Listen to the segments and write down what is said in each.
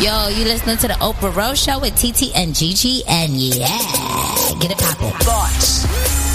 Yo, you listening to the Oprah Rose Show with TT and Gigi, and yeah, get it poppin'. Thoughts.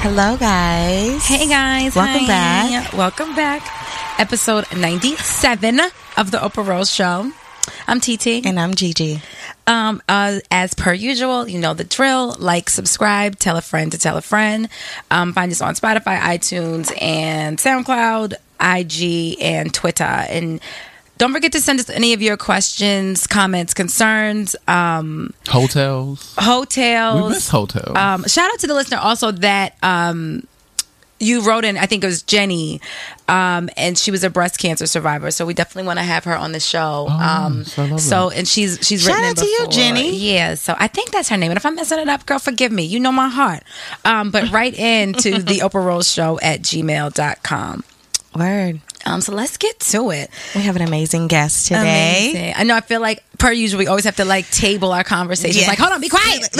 Hello, guys. Hey guys, Welcome Hi. back. Welcome back. Episode 97 of the Oprah Rose Show. I'm TT. And I'm Gigi. Um, uh, as per usual, you know the drill. Like, subscribe, tell a friend to tell a friend. Um, find us on Spotify, iTunes, and SoundCloud, IG, and Twitter. And don't forget to send us any of your questions, comments, concerns. Um, Hotels. hotels. We miss hotels. Um, shout out to the listener also that um, you wrote in. I think it was Jenny, um, and she was a breast cancer survivor. So we definitely want to have her on the show. um, so so and she's she's Shout written in out to you. Jenny. Yeah, so I think that's her name. And if I'm messing it up, girl, forgive me. You know my heart. Um, but write in to the Oprah Rose Show at gmail.com. Word. Um, so let's get to it. We have an amazing guest today. Amazing. I know. I feel like per usual, we always have to like table our conversations. Yeah. Like, hold on, be quiet.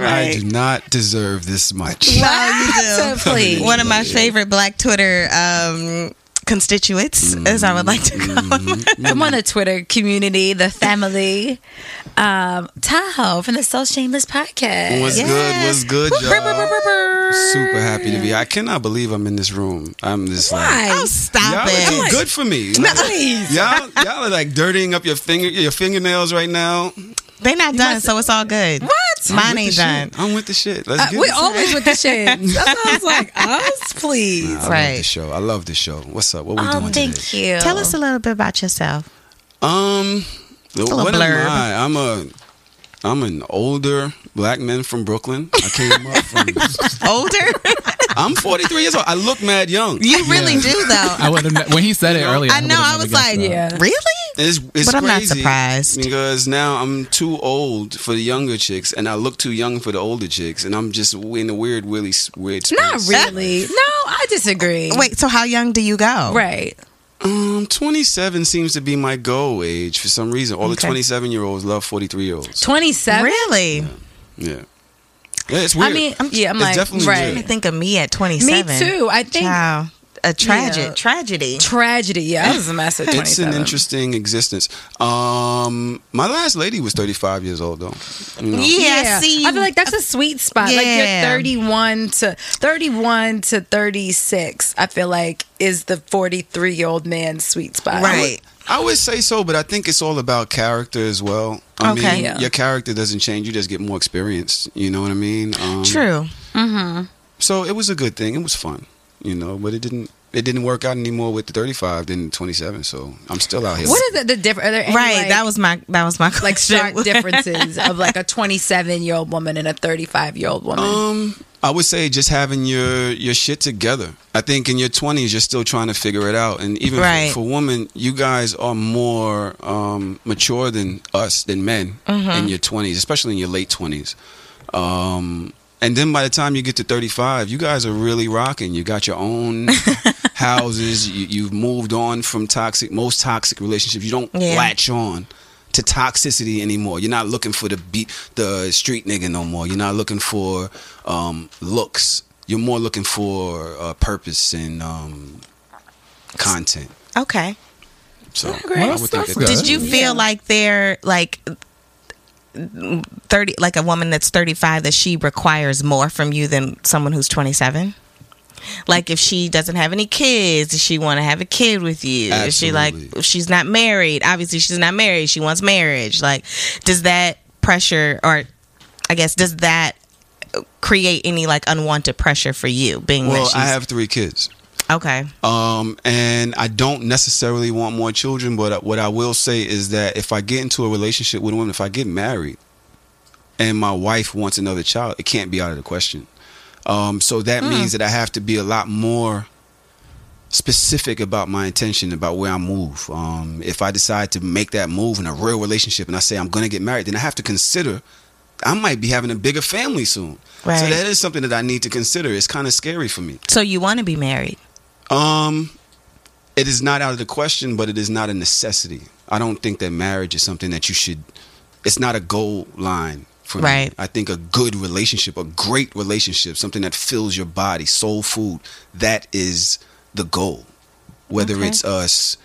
Right. I do not deserve this much. Well, you do. So please. One of my favorite Black Twitter um, constituents, as I would like to call them. Come on, the Twitter community, the family. Um, Tahoe from the So Shameless podcast. What's Yes. good? What's good, y'all? brr, brr. Super happy to be. I cannot believe I'm in this room. I'm just like. Why? Oh, stop Y'all are too it. good for me. Like, y'all, y'all are like dirtying up your finger, your fingernails right now. They're not done, so it's all good. What? I'm Mine ain't done. shit. I'm with the shit. Let's Uh, get we it. always with the shit. That's why I was like, us, please. I love Right. the show. I love the show. What's up? What we Oh, doing thank today? you. Tell us a little bit about yourself. Um, little what blurb. am I? I'm a, I'm an older black man from Brooklyn. I came up from. Older? I'm 43 years old. I look mad young. you really do, though. I would have when he said it earlier. I know. I would've was like. Yeah. really? It's, it's But I'm not surprised. because now I'm too old for the younger chicks, and I look too young for the older chicks, and I'm just in a weird, really s- weird. Not really. No, I disagree. Wait, so how young do you go? Right. Um, 27 seems to be my go age for some reason. All the 27 year olds love 43 year olds. 27? Really? Yeah, yeah, it's weird. I mean, yeah, I'm It's like, definitely right. I weird. think of me at 27. Me too. I think Wow. A tragic Yeah. tragedy. tragedy. Yeah, that was a mess at 27. It's an interesting existence. Um, my last lady was 35 years old though. You know? Yeah, see, I feel like that's a sweet spot. Like you're Yeah. 31 to 31 to 36. I feel like is the 43 year old man's sweet spot. Right. I would say so, but I think it's all about character as well. I Okay. mean, Yeah. your character doesn't change; you just get more experience. You know what I mean? Um, True. So it was a good thing. It was fun, you know. But it didn't. It didn't work out anymore with the 35 than 27. So I'm still out here. What is it? The different? Are there any, Right. like- that was my that was my like question. stark differences of like a 27 year old woman and a 35 year old woman. Um, I would say just having your your shit together. I think in your 20s you're still trying to figure it out, and even Right. for, for women, you guys are more um, mature than us, than men Mm-hmm. in your 20s, especially in your late 20s. Um, and then by the time you get to 35, you guys are really rocking. You got your own houses. You, you've moved on from toxic, most toxic relationships. You don't Yeah. latch on to toxicity anymore. You're not looking for the beat, the street nigga no more. You're not looking for um, looks. You're more looking for uh, purpose and um, content. okay. So great. I would think that Did you feel like they're like 30 like a woman that's 35 that she requires more from you than someone who's 27? Like if she doesn't have any kids, does she want to have a kid with you? Is she like if she's not married? Obviously, she's not married. She wants marriage. Like, does that pressure, or I guess, does that create any like unwanted pressure for you? Being Well, I have three kids. Okay, Um, and I don't necessarily want more children, but what I will say is that if I get into a relationship with a woman, if I get married, and my wife wants another child, it can't be out of the question. Um, so that means that I have to be a lot more specific about my intention about where I move. Um, if I decide to make that move in a real relationship, and I say I'm going to get married, then I have to consider. I might be having a bigger family soon. Right. So that is something that I need to consider. It's kind of scary for me. so you want to be married? Um, it is not out of the question, but it is not a necessity. I don't think that marriage is something that you should. It's not a goal line for Right. me. I think a good relationship, a great relationship, something that fills your body, soul food, that is the goal. Whether Okay. it's us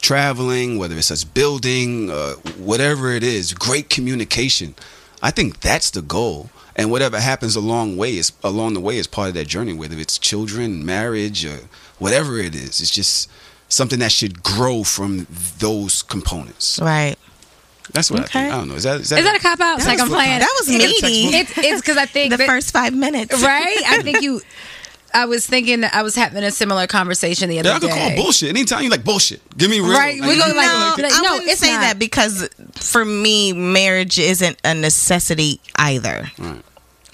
traveling, whether it's us building, uh, whatever it is, great communication. I think that's the goal. And whatever happens along way is along the way is part of that journey. Whether it's children, marriage, or whatever it is, it's just something that should grow from those components. Right. That's what I think. I don't know. Is that is that, Is that a cop out? It's like I'm was- playing. that was It's- meaty. It's it's because I think The that- first five minutes, right. I think you. I was thinking. I was having a similar conversation the other Yeah, I could day. call bullshit anytime you like bullshit. Give me real. Right, we go like- no, Like, I no, wouldn't it's say not. that because for me, marriage isn't a necessity either. Right.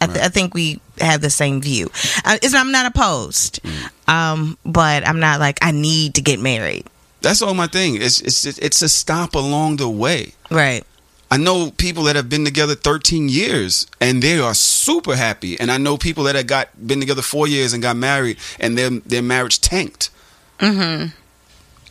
I, th- I think we have the same view. Uh, it's, I'm not opposed, Mm. um, but I'm not like I need to get married. That's all my thing. It's it's it's a stop along the way. Right. I know people that have been together 13 years and they are super happy. And I know people that have got been together four years and got married and their their marriage tanked. Mm-hmm.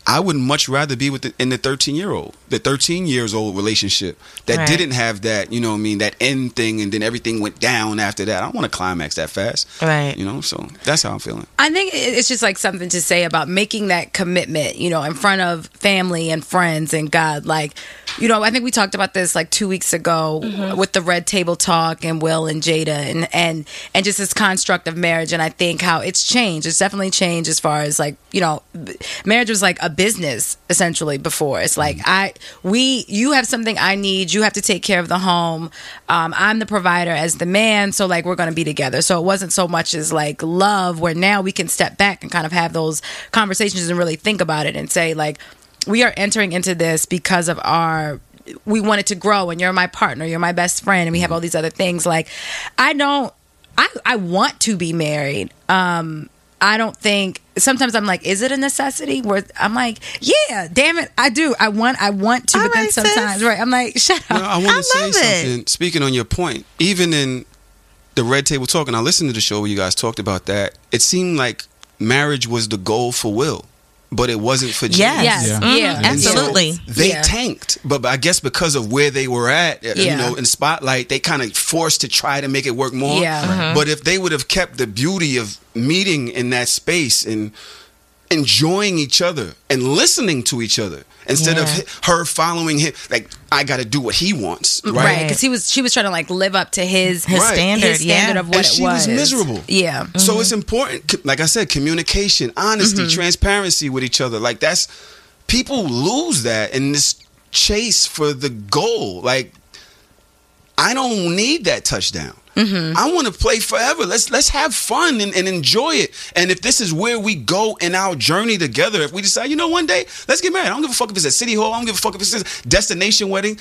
I would much rather be with the, in the 13 year old, the 13 years old relationship that Right. didn't have that, you know what I mean, that end thing and then everything went down after that. I don't want to climax that fast. Right. You know, so that's how I'm feeling. I think it's just like something to say about making that commitment, you know, in front of family and friends and God. Like, you know, I think we talked about this like two weeks ago mm-hmm. with the Red Table Talk and Will and Jada and and and just this construct of marriage. And I think how it's changed. It's definitely changed as far as like you know, marriage was like a business essentially before. It's like mm-hmm. I we you have something I need. You have to take care of the home. Um, I'm the provider as the man, so like we're gonna be together. So it wasn't so much as like love, where now we can step back and kind of have those conversations and really think about it and say like we are entering into this because of our we want it to grow and you're my partner you're my best friend and we have all these other things like i don't i i want to be married um i don't think sometimes i'm like is it a necessity where i'm like yeah damn it i do i want i want to All but then right, sis. sometimes right i'm like shut up No, I want to say love it. something. Speaking on your point, even in the Red Table Talk, and I listened to the show where you guys talked about that. It seemed like marriage was the goal for Will, but it wasn't for James. Yes. yes Yeah. yeah, Mhm. Absolutely. They Yeah. tanked, but, but I guess because of where they were at, uh, you know, in spotlight, they kind of forced to try to make it work more. Yeah. Mhm. But if they would have kept the beauty of meeting in that space and enjoying each other and listening to each other instead of Yeah. hi- her following him, like I got to do what he wants, mm, right right? because he was she was trying to like live up to his His Right. standard, his standard yeah. of what and it she was was miserable. yeah So mm-hmm. it's important, like I said, communication, honesty, mm-hmm. transparency with each other. Like that's people lose that in this chase for the goal. Like I don't need that touchdown. Mm-hmm. I want to play forever. Let's let's have fun and, and enjoy it. And if this is where we go in our journey together, if we decide, you know, one day let's get married. I don't give a fuck if it's at City Hall. I don't give a fuck if it's a destination wedding.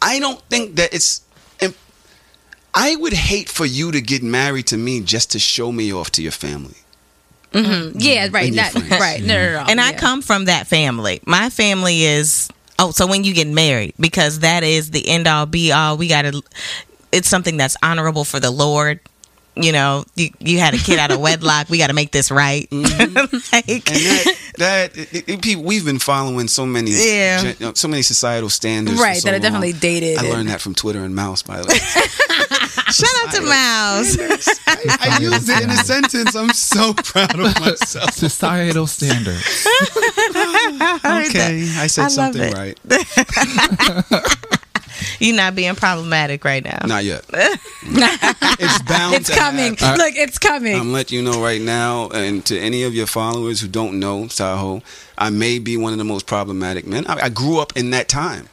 I don't think that it's. im- I would hate for you to get married to me just to show me off to your family. Mm-hmm. Mm-hmm. yeah right And your not, friends. right no no no and I come from that family. My family is oh, so when you get married, because that is the end all be all. We got to. It's something that's honorable for the Lord. You know, you, you had a kid out of wedlock. We got to make this right. Mm-hmm. like, And that that it, it, people, we've been following so many Yeah. gen- you know, so many societal standards, Right, so that are long. definitely dated I learned that from Twitter and Mouse, by the way. shout out to Mouse. I used it in a sentence. I'm so proud of myself. Societal standards. Okay, I said I something it. right. You're not being problematic right now. Not yet. it's bound. It's to coming. happen. Look, it's coming. I'm letting you know right now, and to any of your followers who don't know Tahoe, I may be one of the most problematic men. I, I grew up in that time.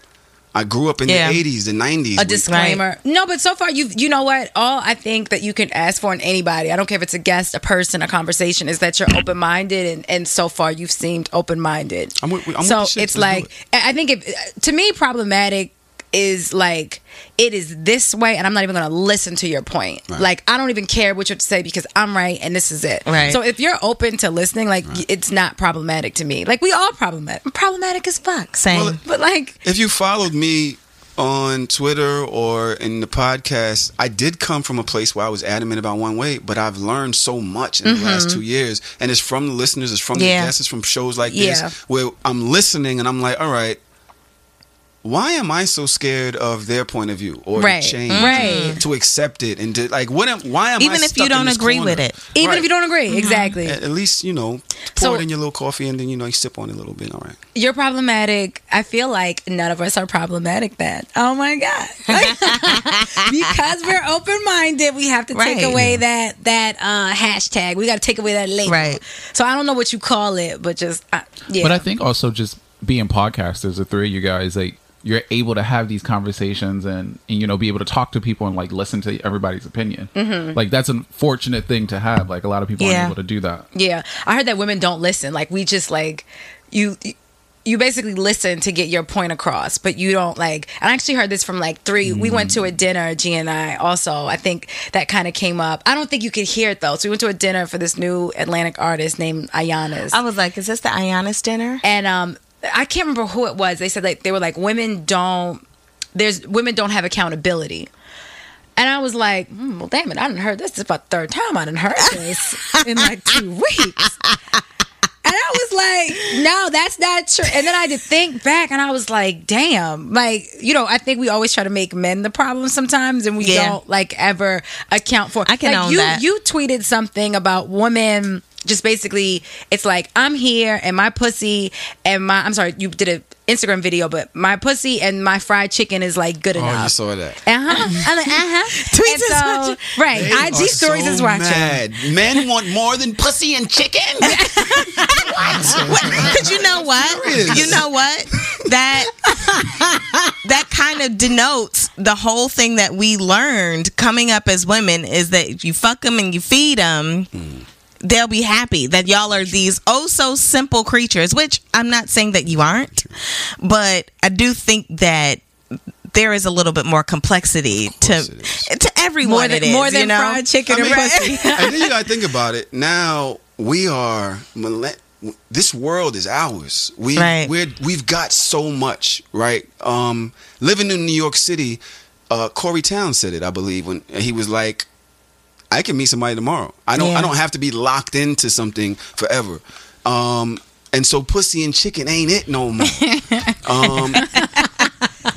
I grew up in Yeah. the 80s, the 90s. a when- disclaimer. No, but so far you you know what? All I think that you can ask for in anybody, I don't care if it's a guest, a person, a conversation, is that you're open minded, and and so far you've seemed open minded. I'm I'm with so the it's Let's do like I think if to me problematic is like it is this way, and I'm not even going to listen to your point. Right. Like I don't even care what you have to say because I'm right and this is it. Right. So if you're open to listening, like it's not problematic to me. Like we all problematic. I'm problematic as fuck. Same. Well, But like if you followed me on Twitter or in the podcast, I did come from a place where I was adamant about one way, but I've learned so much in the last mm-hmm. two years. And it's from the listeners, it's from Yeah. the guests, it's from shows like Yeah. this, where I'm listening and I'm like, all right, why am I so scared of their point of view or Right, to change, right. to accept it, and to like, what? Am, why am I Even if you stuck in don't agree corner? with it. even Right. if you don't agree, exactly. At at least you know, pour So- it in your little coffee, and then you know you sip on it a little bit. All right. You're problematic. I feel like none of us are problematic then. Oh my God. because we're open minded, we have to take Right. away that that uh, hashtag. We got to take away that label. Right. So I don't know what you call it, but just, uh, yeah. But I think also just being podcasters, the three of you guys, like you're able to have these conversations and, and you know be able to talk to people and like listen to everybody's opinion. Like that's a fortunate thing to have. Like a lot of people Yeah. aren't able to do that. Yeah, I heard that women don't listen. Like we just like you. You basically listen to get your point across, but you don't like. And I actually heard this from like three. We went to a dinner, G and I. Also, I think that kind of came up. I don't think you could hear it though. So we went to a dinner for this new Atlantic artist named Ayanas. I was like, is this the Ayanas dinner? and um I can't remember who it was. They said like they were like women don't there's women don't have accountability. And I was like, hmm, well, damn it, I didn't heard this. This is about the third time I didn't heard this in like two weeks. And I was like, no, that's not true. And then I had to think back and I was like, damn. Like, you know, I think we always try to make men the problem sometimes and we Yeah. don't like ever account for I can like, own you, that. You tweeted something about women just basically it's like I'm here and my pussy and my I'm sorry, you did an Instagram video, but my pussy and my fried chicken is like good enough. Oh, you saw that. Uh huh. I'm like, uh huh. Tweets And is watching. right. They IG stories so is watching. Mad. Men want more than pussy and chicken. what Because you know what? You know what? That that kind of denotes the whole thing that we learned coming up as women is that you fuck them and you feed them, they'll be happy that y'all are these oh so simple creatures. Which I'm not saying that you aren't, but I do think that. There is a little bit more complexity to to everyone. More than it is, more than you know? fried chicken I and mean, pussy. and then you gotta think about it. Now we are this world is ours. We Right. we're, we've got so much, right? Um, living in New York City, uh, Corey Town said it, I believe, when he was like, "I can meet somebody tomorrow. I don't. Yeah. I don't have to be locked into something forever." Um, and so, pussy and chicken ain't it no more. um,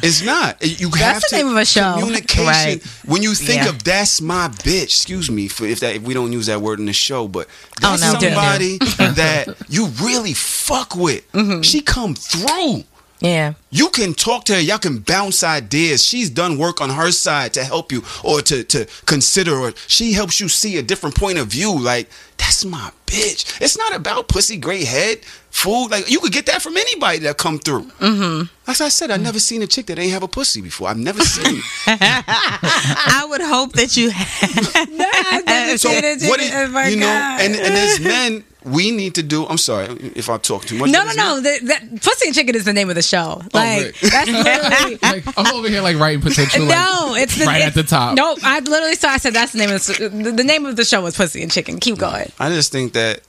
it's not. You have the to name of a show. communication. Right. When you think Yeah. of that's my bitch, excuse me for if that if we don't use that word in the show, but Oh, that's no, do. somebody that you really fuck with. Mm-hmm. She come through. Yeah. You can talk to her. Y'all can bounce ideas. She's done work on her side to help you or to, to consider, or she helps you see a different point of view. Like, that's my bitch. It's not about pussy, great head, food. Like, you could get that from anybody that come through. Mm-hmm. As I said, I've never seen a chick that ain't have a pussy before. I've never seen. I would hope that you no, so what it, oh my you know, God. and, and as men, we need to do. I'm sorry if I talk too much. No, no, no. men- The, that, Pussy and Chicken is the name of the show. Like right. that's literally. Like I'm over here like writing potential. like, no, it's the, right it's, at the top. Nope, I literally saw. I said that's the name of the, the, the name of the show was Pussy and Chicken. Keep going. I just think that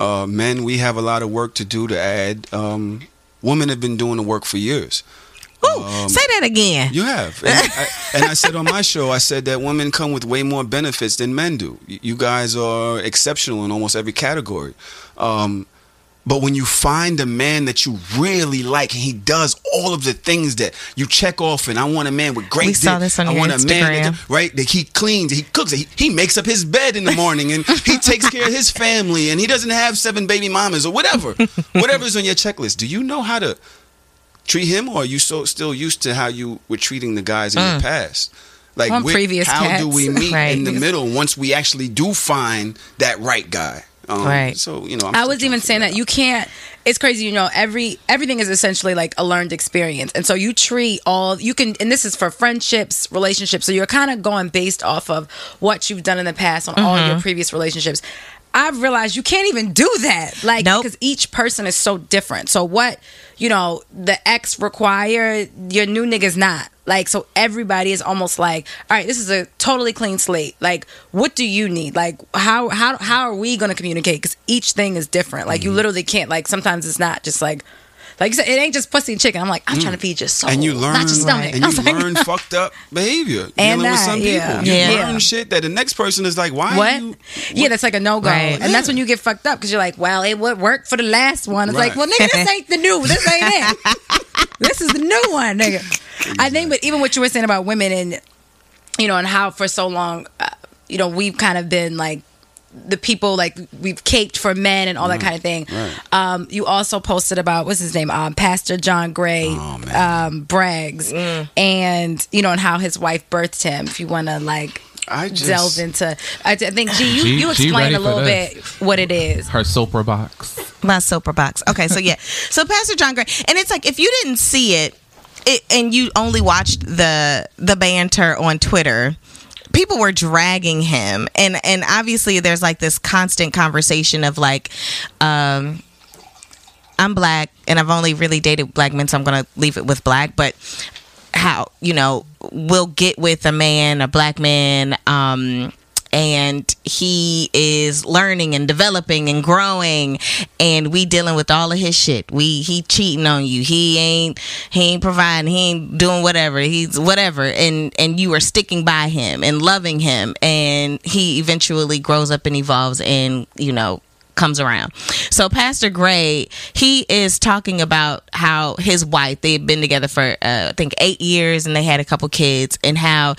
uh, men, we have a lot of work to do to add. Um, women have been doing the work for years. Ooh, say that again. You have, and I, and I said on my show, I said that women come with way more benefits than men do. You guys are exceptional in almost every category. Um, but when you find a man that you really like and he does all of the things that you check off, and I want a man with great. We saw this on I your want a man that, Instagram. right? That he cleans, he cooks, he, he makes up his bed in the morning, and he takes care of his family, and he doesn't have seven baby mamas or whatever, whatever's on your checklist. Do you know how to treat him, or are you so still used to how you were treating the guys in Mm. your past? Like, where- previous how do we meet Right. in the middle once we actually do find that right guy? Um, Right. So you know, I'm I was even saying figure that you can't. It's crazy, you know. Every everything is essentially like a learned experience, and so you treat all you can. And this is for friendships, relationships. So you're kind of going based off of what you've done in the past on all Mm-hmm. your previous relationships. I've realized you can't even do that, like Nope. because each person is so different. So what you know, the ex require your new nigga's not. Like so, everybody is almost like, all right, this is a totally clean slate. Like, what do you need? Like, how how how are we going to communicate? Because each thing is different. Like, Mm-hmm. you literally can't. Like, sometimes it's not just like, like you said, it ain't just pussy and chicken. I'm like, I'm trying to feed your soul, Mm. and you learn, not your stomach. and you like, learn fucked up behavior And dealing with some yeah. people. You Yeah. learn shit that the next person is like, why? What? You, Yeah, that's like a no go, Right. and that's when you get fucked up because you're like, well, it would work for the last one. It's like, well, nigga, this ain't the new. This ain't it. this is the new one, nigga. I think, but even what you were saying about women and you know, and how for so long, uh, you know, we've kind of been like the people like we've caked for men and all that kind of thing. Um, you also posted about what's his name, um, Pastor John Gray, Oh, um, Braggs, and you know, and how his wife birthed him. If you want to like I just delve into. I, I think G, you, G- you explain a little bit what it is. Her soper box. my soper box. Okay, so yeah, so Pastor John Gray, and it's like if you didn't see it, it and you only watched the the banter on Twitter. People were dragging him, and and obviously there's like this constant conversation of like, um, I'm black and I've only really dated black men, so I'm gonna leave it with black. But how you know we'll get with a man, a black man, um, and he is learning and developing and growing, and we dealing with all of his shit. We he cheating on you. He ain't he ain't providing. He ain't doing whatever. He's whatever, and and you are sticking by him and loving him, and he eventually grows up and evolves, and you know comes around. So Pastor Gray, he is talking about how his wife, they've been together for uh, I think 8 years and they had a couple kids and how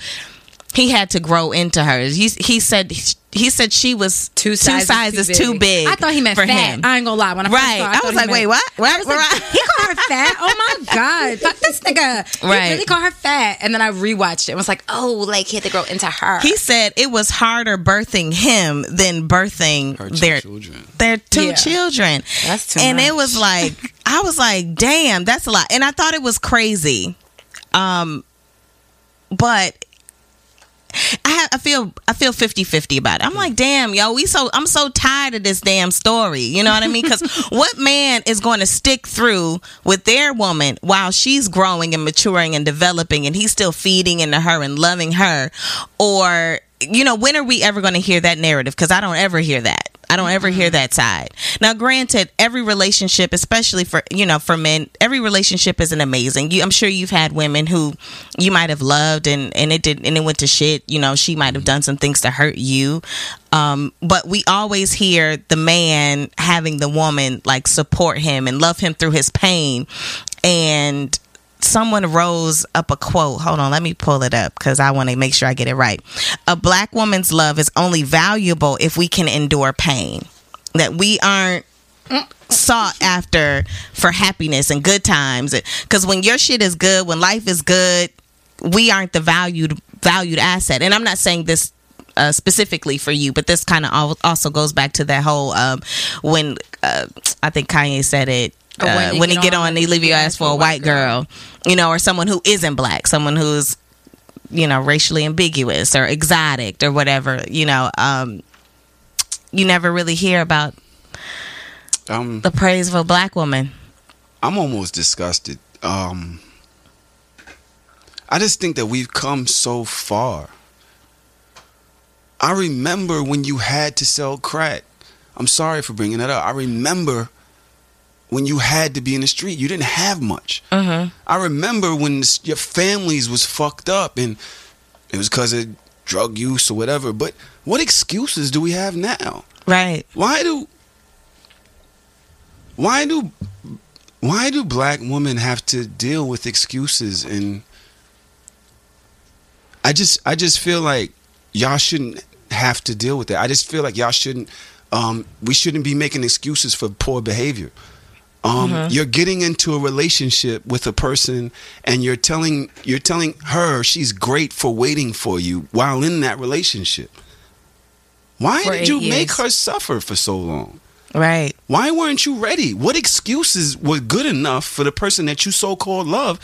he had to grow into her. He, he said he said she was Two two sizes, sizes, too, too, big. I thought he meant for fat. him. I ain't gonna lie. When I first Right. saw it, I was like, meant- wait, what? What? I was like, Right. he called her fat. Oh my god, fuck this nigga. Right, He Right. really called her fat. And then I rewatched it. and was like, oh, like he had to grow into her. He said it was harder birthing him than birthing her two their children. their two Yeah. children. That's too much. and it was like I was like, damn, that's a lot. And I thought it was crazy. Um but I have, I feel I feel 50-50 about it. I'm like, damn, yo, we so I'm so tired of this damn story. You know what I mean? Cuz what man is going to stick through with their woman while she's growing and maturing and developing and he's still feeding into her and loving her or you know, when are we ever going to hear that narrative? Because I don't ever hear that. I don't ever hear that side. Now, granted, every relationship, especially for you know for men, every relationship isn't amazing. You, I'm sure you've had women who you might have loved and and it did and it went to shit. You know, she might have done some things to hurt you. Um, but we always hear the man having the woman like support him and love him through his pain. And someone rose up a quote. Hold on, let me pull it up because I want to make sure I get it right. A black woman's love is only valuable if we can endure pain. That we aren't sought after for happiness and good times. Because when your shit is good, when life is good, we aren't the valued valued asset. And I'm not saying this uh, specifically for you, but this kind of also goes back to that whole um, when uh, I think Kanye said it. Or when Uh, when get he get on on, they leave your ass for a white girl, you know, or someone who isn't black, someone who's you know racially ambiguous or exotic or whatever. You know, um, you never really hear about Um, the praise of a black woman. I'm almost disgusted. Um, I just think that we've come so far. I remember when you had to sell crack. I'm sorry for bringing that up. I remember when you had to be in the street. You didn't have much. Mm-hmm. I remember when this, your families was fucked up and it was because of drug use or whatever. But what excuses do we have now? Right. Why do why do why do black women have to deal with excuses and I just I just feel like y'all shouldn't have to deal with that. I just feel like y'all shouldn't um we shouldn't be making excuses for poor behavior. Um, You're getting into a relationship with a person, and you're telling you're telling her she's great for waiting for you while in that relationship. Why For did you eight make her suffer for so long? Right. Why weren't you ready? What excuses were good enough for the person that you so called love?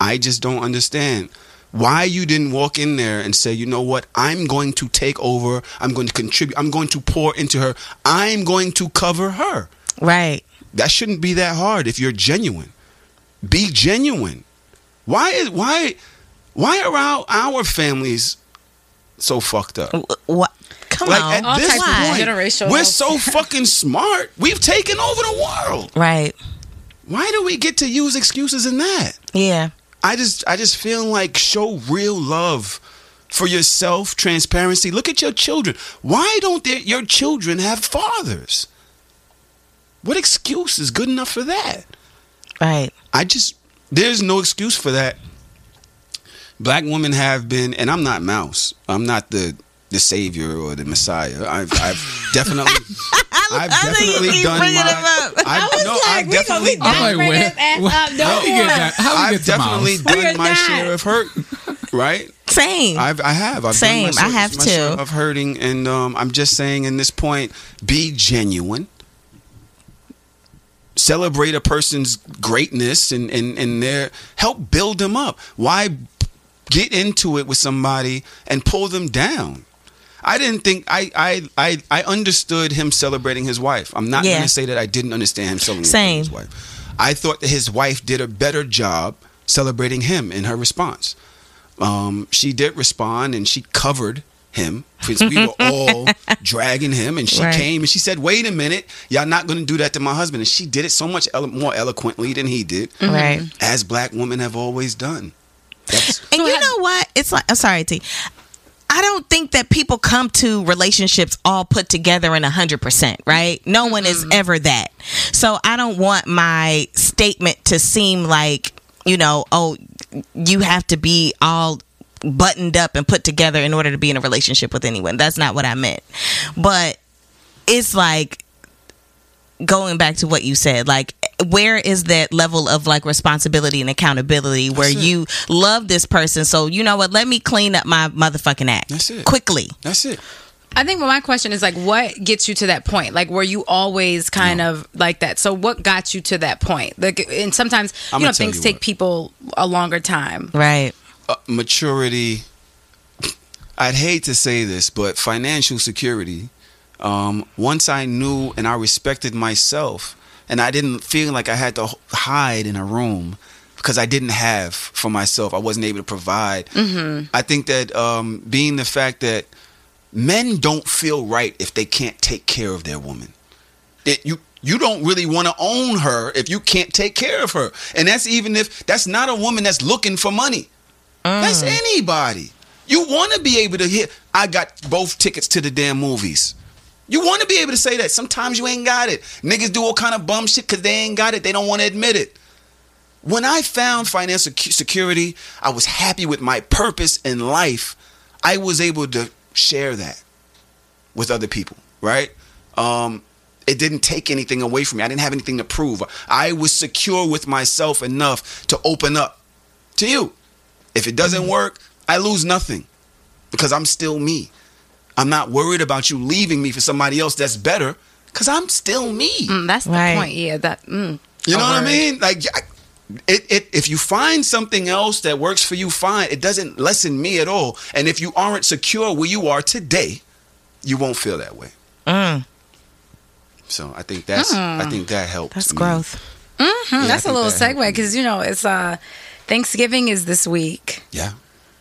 I just don't understand why you didn't walk in there and say, you know what, I'm going to take over, I'm going to contribute, I'm going to pour into her, I'm going to cover her. Right. That shouldn't be that hard if you're genuine. Be genuine. Why is why why are our, our families so fucked up? What? Come like on. at All this point, generational- we're so fucking smart. We've taken over the world. right. Why do we get to use excuses in that? Yeah. I just I just feel like show real love for yourself, transparency. Look at your children. Why don't their, your children have fathers? What excuse is good enough for that? Right. I just there's no excuse for that. Black women have been, and I'm not Mouse. I'm not the the savior or the messiah. I've I've definitely I've I think you definitely done my. him. I've, no, I've definitely I'm done. like, where? where- How we get that? How we I've definitely done my share of hurt. Right? Same. I've I have. I've Same. Done my I have my share too. Of hurting, and um, I'm just saying, in this point, be genuine. Celebrate a person's greatness and and and their help build them up. Why get into it with somebody and pull them down? I didn't think I I I, I understood him celebrating his wife. I'm not Yeah. going to say that I didn't understand him celebrating Same. his wife. I thought that his wife did a better job celebrating him in her response. Um, she did respond and she covered him because we were all dragging him and she Right. came and she said wait a minute y'all not going to do that to my husband and she did it so much elo- more eloquently than he did mm-hmm. Right. as black women have always done That's, And you know what? It's like I'm sorry, T. I don't think that people come to relationships all put together in hundred percent, right? No one is mm-hmm. ever that. So I don't want my statement to seem like, you know, oh, you have to be all buttoned up and put together in order to be in a relationship with anyone. That's not what I meant. But it's like going back to what you said like where is that level of like responsibility and accountability where That's it. you love this person so you know what let me clean up my motherfucking act That's it. quickly that's it I think my question is like, what gets you to that point? Like, were you always kind of like that? So, what got you to that point? Like, and sometimes I'm you know things you take what. people a longer time. right uh, maturity i'd hate to say this but financial security um, once i knew and i respected myself and i didn't feel like i had to hide in a room because i didn't have for myself i wasn't able to provide. I think that um, being the fact that men don't feel right if they can't take care of their woman. That you you don't really want to own her if you can't take care of her. And that's even if that's not a woman that's looking for money that's anybody you want to be able to hit i got both tickets to the damn movies you want to be able to say that sometimes you ain't got it niggas do all kind of bum shit because they ain't got it they don't want to admit it when i found financial security i was happy with my purpose in life i was able to share that with other people, right? Um, it didn't take anything away from me. I didn't have anything to prove. I was secure with myself enough to open up to you. If it doesn't work, I lose nothing because I'm still me. I'm not worried about you leaving me for somebody else that's better because I'm still me. Mm, that's the Right. point. Yeah, that. Mm. You know what I mean? Like, I, it, it, if you find something else that works for you, fine. It doesn't lessen me at all. And if you aren't secure where you are today, you won't feel that way. Mm, So I think that's I think that helps. that's me. growth Mhm, I that's a little that segue because you know it's uh Thanksgiving is this week. Yeah.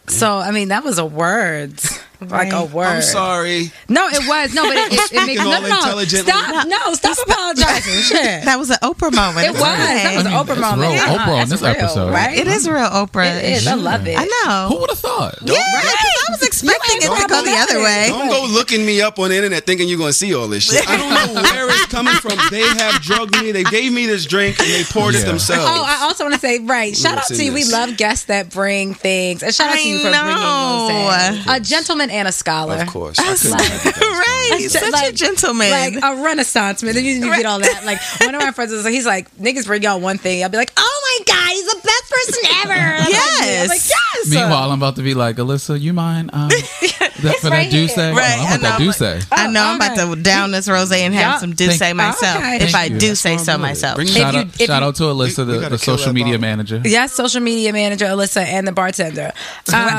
So I mean that was a word, like a word. I'm sorry. No, it was no, but it, it, it makes Speaking no, all no, no. Stop, no, stop apologizing. Shit. that was an oprah moment It was. That was an Oprah moment. real Oprah on this real, episode. right? it is real oprah It is. I love it. i know Who would have thought? yeah 'cause i was expecting it to go the other way. Don't go looking me up on the internet thinking you're gonna see all this shit. I don't know where it's coming from. They have drugged me. They gave me this drink and they poured it themselves. Oh, I also want to say, right. Shout out to you. We love guests that bring things. And shout out to you for know. bringing rose. A gentleman and a scholar. of course. I couldn't have you right, such a gentleman. Like a renaissance man. Then you, you get all that. Like one of my friends is he's like, niggas bring y'all one thing. I'll be like, oh my God, he's the best person ever. Yes. I'm like, yes. Meanwhile, I'm about to be like, Alyssa, you mind um, that for right that Duce? here. Oh, I'm I about that know. Duce. I know I'm about to down this rose and have Yeah. some do say Thank- myself. Okay. If I you. do say so myself. Shout out, shout out to Alyssa, We- we the, the social media manager. Yes, social media manager Alyssa and the bartender. Um,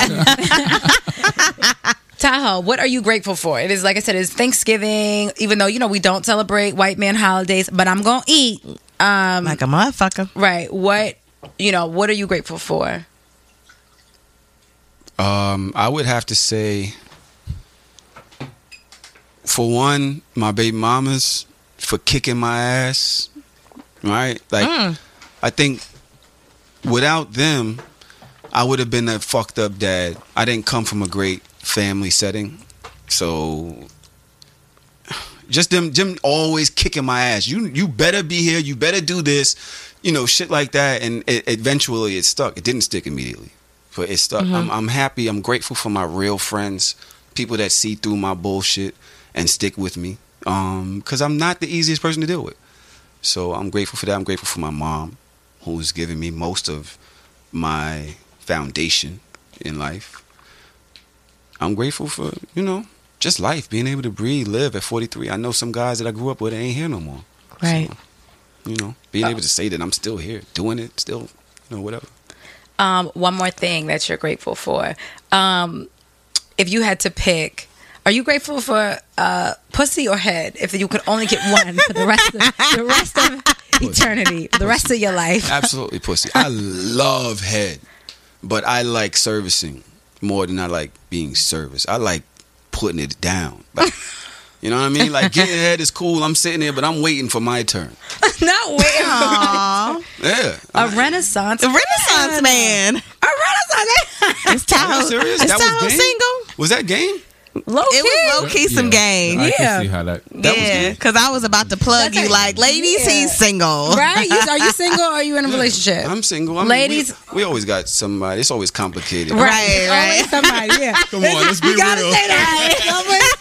Tahoe, what are you grateful for? It is like I said, it's Thanksgiving. Even though you know we don't celebrate white man holidays, but I'm gonna eat. Um, Like a motherfucker. right. What you know? What are you grateful for? Um, I would have to say, for one, my baby mamas for kicking my ass. Right, like Mm. I think without them, I would have been a fucked up dad. I didn't come from a great family setting, so just them, them always kicking my ass. You, you better be here. You better do this. You know, shit like that. And it, eventually, it stuck. It didn't stick immediately, but it stuck. I'm, I'm happy. I'm grateful for my real friends, people that see through my bullshit and stick with me. Um, because I'm not the easiest person to deal with. So I'm grateful for that. I'm grateful for my mom, who's given me most of my foundation in life. I'm grateful for, you know, just life, being able to breathe, live at 43. I know some guys that I grew up with ain't here no more. Right. So, you know, being able to say that I'm still here, doing it, still, you know, whatever. Um, one more thing that you're grateful for. Um, if you had to pick, are you grateful for uh, pussy or head? If you could only get one for the rest of the rest of eternity, for the rest of your life. Absolutely pussy. I love head, but I like servicing more than I like being serviced. I like putting it down. Like, you know what I mean? Like getting head is cool. I'm sitting there, but I'm waiting for my turn. Not waiting. Aw. Yeah. A renaissance. The Renaissance man. A renaissance. Is Tahoe, Are you serious? is That was Tahoe game? single? Was that game? Low It was low key some game. I Yeah. can see how that. That was yeah, good. because I was about to plug That's you it. like, ladies, Yeah. he's single. Right? You, are you single or are you in a relationship? I'm single. I mean, Ladies- we, we always got somebody. It's always complicated. Right, right. Always somebody, yeah. Come on, let's be you gotta say that.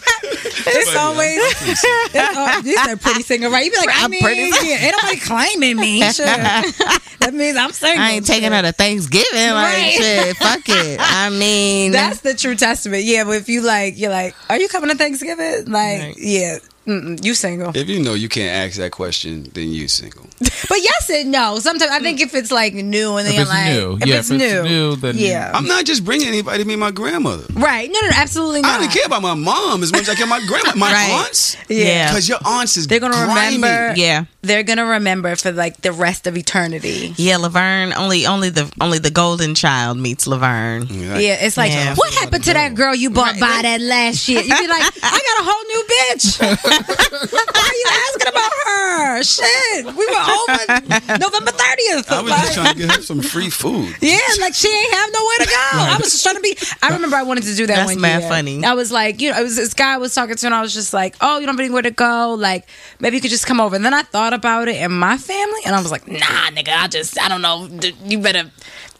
It's always, it's always, it's, you said pretty single, right? You be like, I I'm mean, pretty yeah, ain't nobody claiming me. Sure. that means I'm single. I ain't taking her to Thanksgiving. Like, Right. shit, fuck it. I mean, That's the true testament. Yeah, but if you like, you're like, are you coming to Thanksgiving? Like, Right. yeah, mm-mm, you single. If you know you can't ask that question, then you single. But yes and no. Sometimes I think if it's like new and then If you're it's like, new, if yeah, it's if it's new, new, then yeah, I'm not just bringing anybody to meet my grandmother. right. No, no, no, absolutely not. I don't care about my mom as much as I care about my grandma. My Right. aunts? Yeah. Because your aunts is They're gonna grimy. remember. yeah. they're gonna remember for like the rest of eternity. Yeah, Laverne. Only, only the only the golden child meets Laverne. Yeah. Yeah, it's like, Yeah. what happened to that girl you bought by that last year? You be like, I got a whole new bitch. Why are you asking about her? Shit, we were over November thirtieth. I was just trying to get her some free food. Yeah, like she ain't have nowhere to go. I was just trying to be. I remember I wanted to do that. That's one mad year. funny. I was like, you know, it was this guy I was talking to, and I was just like, oh, you don't have anywhere to go. Like, maybe you could just come over. And then I thought about it and my family, and I was like, nah, nigga, I just, I don't know. You better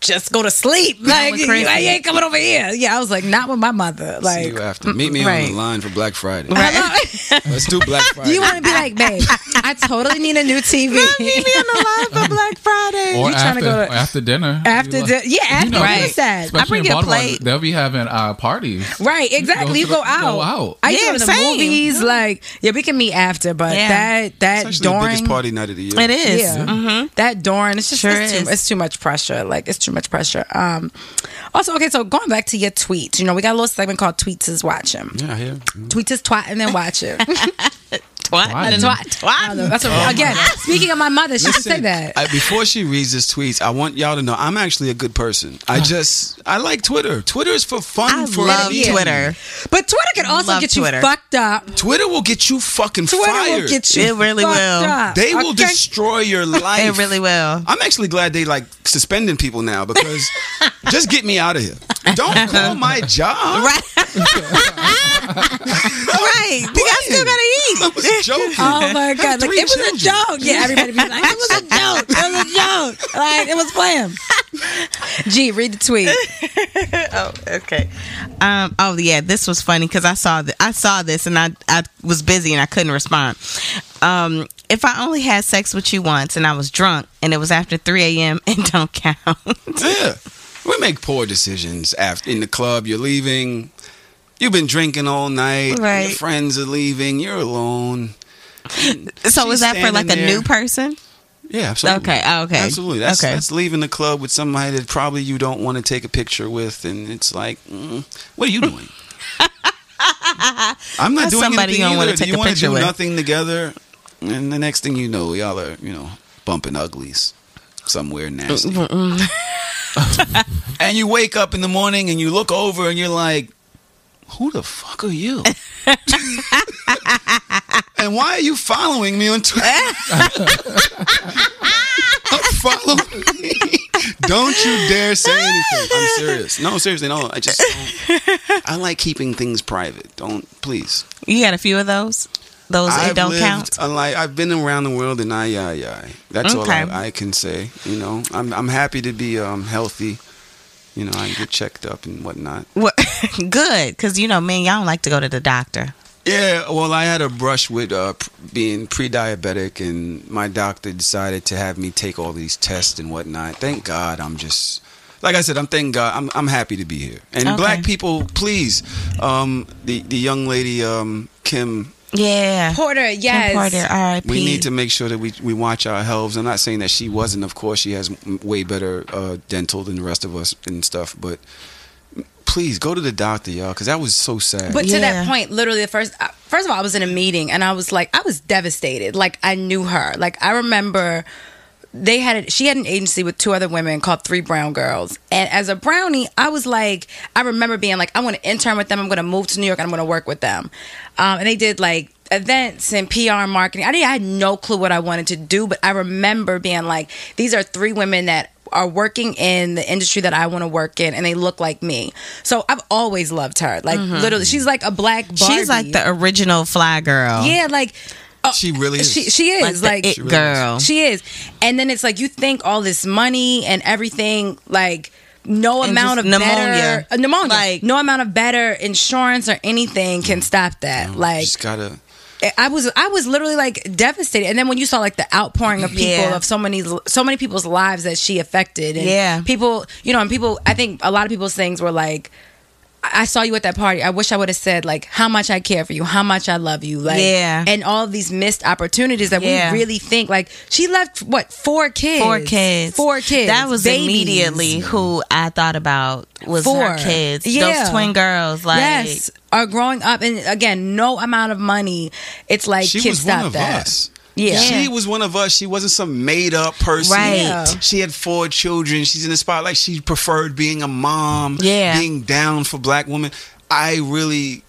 just go to sleep. Like, with you, Chrissy. you ain't coming over here. Yeah, I was like, not with my mother. See Like, you after. Meet me on the line for Black Friday. hello? Let's do Black Friday. you want to be like, babe? I totally need a new TV. Meet me on the line for Black Friday. Or You tryna after, go to- after dinner. After You di- like- yeah, after know, dinner right. said. Especially bring in you a Baltimore, plate. they'll be having uh, parties. Right, exactly. You to go the- out. go out. I Yeah, go to the same. movies. Like, yeah, we can meet after, but Yeah. that that It's actually the biggest during party night of the year. It is. yeah, Mm-hmm. that during it's just Sure it's, too, it's too much pressure. Like it's too much pressure. Um, also, okay, so going back to your tweets, you know, we got a little segment called "Tweets is watching." Yeah, here. Tweets is twat and then watch it. Twat. Twat. twat. I don't know. That's what, oh again. Speaking of my mother, she should say that. I, before she reads this tweets, I want y'all to know I'm actually a good person. I just I like Twitter. Twitter is for fun. I for love me. Twitter. but Twitter can also Love get Twitter. you fucked up. Twitter will get you fucking fired. Twitter fired. will get you. It really fucked will. Up. they will Okay? destroy your life. It really will. I'm actually glad they like suspending people now because just get me out of here. Don't call my job. Right. right. Because I still gotta eat. I joking. Oh my god! Like it was a joke. Yeah, everybody be like, it was a joke. It was a joke. Like it was playing. G, read the tweet. oh, okay. Um, oh yeah, this was funny because I saw th- I saw this and I I was busy and I couldn't respond. Um, if I only had sex with you once and I was drunk and it was after three a.m. it don't count. Yeah. We make poor decisions after in the club. You're leaving. You've been drinking all night. Right. Your friends are leaving. You're alone. so is that for like a there. new person? Yeah, absolutely. Okay, oh, okay. Absolutely. That's, Okay. that's leaving the club with somebody that probably you don't want to take a picture with, and it's like, mm, what are you doing? I'm not That's doing somebody anything you wanna either. take you a wanna picture do with. nothing together, and the next thing you know, y'all are you know bumping uglies somewhere nasty. and you wake up in the morning and you look over and you're like, who the fuck are you? and why are you following me on Twitter? Follow me. Don't you dare say anything. I'm serious. No, seriously, no. I just. I like keeping things private. Don't please. You got a few of those. Those it I've don't count. a li- I've been around the world and I, I, I. That's all I, I can say. You know, I'm I'm happy to be um healthy. You know, I get checked up and whatnot. What? Good, because you know, man, y'all don't like to go to the doctor. Yeah, well, I had a brush with uh, being pre-diabetic, and my doctor decided to have me take all these tests and whatnot. Thank God, I'm just like I said. I'm thank God. I'm I'm happy to be here. And Okay. black people, please, um, the the young lady um, Kim. Yeah. Porter, yes. Kim Porter, R.I.P. We need to make sure that we, we watch our health. I'm not saying that she wasn't. Of course, she has way better uh, dental than the rest of us and stuff. But please go to the doctor, y'all, because that was so sad. But to that point, literally the first uh, first of all, I was in a meeting and I was like, I was devastated. Like I knew her. Like I remember they had a, she had an agency with two other women called Three Brown Girls. And as a brownie, I was like, I remember being like, I want to intern with them. I'm going to move to New York and I'm going to work with them. Um, and they did like events and PR and marketing. I didn't I had no clue what I wanted to do, but I remember being like, these are three women that are working in the industry that I want to work in and they look like me. So I've always loved her. Like literally she's like a black Barbie. She's like the original fly girl. Yeah, like oh, she really is. she she Like is the like, it really girl. she is. And then it's like you think all this money and everything like no And amount of just better pneumonia. uh, pneumonia. Like- no amount of better insurance or anything can stop that. Like just gotta. I was I was literally like devastated. And then when you saw like the outpouring of people Yeah. of so many so many people's lives that she affected, and Yeah. people, you know, and people, I think a lot of people's things were like. I I saw you at that party. I wish I would have said like how much I care for you, how much I love you, like Yeah. and all these missed opportunities that Yeah. we really think like she left what four kids, Four kids. four kids. That was babies. immediately who I thought about was Four. her kids. Yeah. Those twin girls. Like yes, are growing up, and again, no amount of money. It's like She kids was one stop of that. us. Yeah. She was one of us. She wasn't some made up person. Right. Yeah. She had four children. She's in the spotlight. She preferred being a mom. Yeah. Being down for black women. I really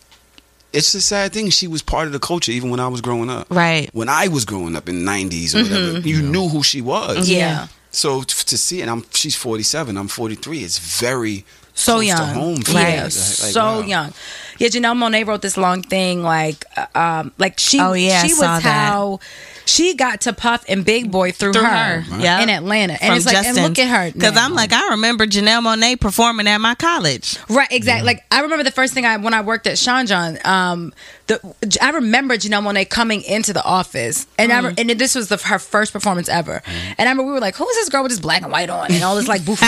it's a sad thing. She was part of the culture even when I was growing up. Right. When I was growing up in the 90s or whatever, you knew who she was. Yeah. So to see it, I'm she's 47, I'm 43. It's very so close young, to home yeah, me. Like, so wow. young. Yeah, Janelle Monáe wrote this long thing, like, uh, um, like she, Oh, yeah, I she was saw that. how she got to Puff and Big Boi through, Through her, her, yeah. in Atlanta, and it's like, and look at her Because. I'm like, I remember Janelle Monáe performing at my college. Right, exactly. Like I remember the first thing I when I worked at Sean John, um, the I remember Janelle Monáe coming into the office, and I re- mm. and this was the, her first performance ever. Mm. And I remember we were like, "Who is this girl with this black and white on? And all this like boof?"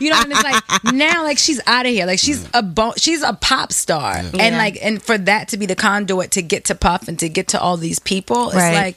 you know, and it's like now like she's out of here, like she's mm. a bo- she's a pop star, and like and for that to be the conduit to get to Puff and to get to all these people, it's Right. like,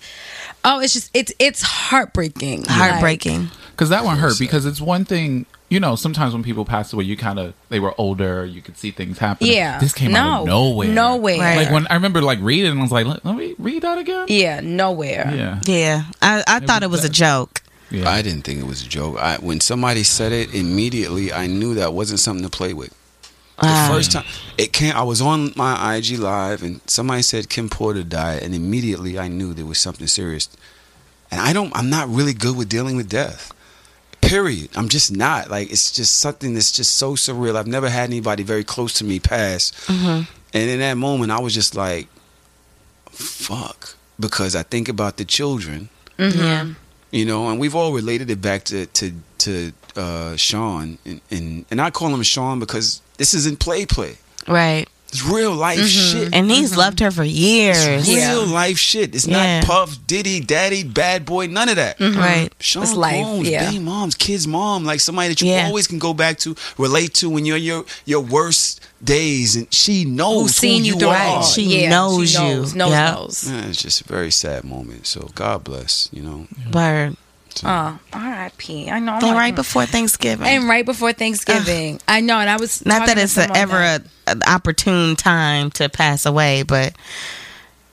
oh, it's just it's it's heartbreaking, Heartbreaking. because that one hurt because it's one thing you know sometimes when people pass away you kind of they were older you could see things happen Yeah, this came out no, of nowhere nowhere. Right. like when i remember like reading and i was like let, let me read that again yeah, nowhere. yeah Yeah. I, I thought it was a joke. yeah I didn't think it was a joke. I, when somebody said it, immediately I knew that wasn't something to play with. The first time it came, I was on my IG live, and somebody said Kim Porter died, and immediately I knew there was something serious. And I don't, I'm not really good with dealing with death. Period. I'm just not. Like it's just something that's just so surreal. I've never had anybody very close to me pass. Mm-hmm. And in that moment, I was just like, fuck. Because I think about the children, Yeah. you know, and we've all related it back to to to uh, Sean, and, and and I call him Sean because this isn't play play. Right. It's real life mm-hmm. shit. And he's mm-hmm. loved her for years. It's real life shit. It's Yeah. not Puff, Diddy, Daddy, Bad Boy, none of that. Mm-hmm. Right. Sean It's life, Combs, yeah. baby moms, kids' mom, like somebody that you Yeah. always can go back to, relate to when you're your your worst days, and she knows Who's seen who you you through are. all. She Yeah, knows she knows, you. knows, Yeah. knows. Yeah, it's just a very sad moment. So God bless, you know. Oh, R.I.P. I know. I'm And right before Thanksgiving. and right before Thanksgiving. I know, and I was Not that it's a, ever an opportune time to pass away, but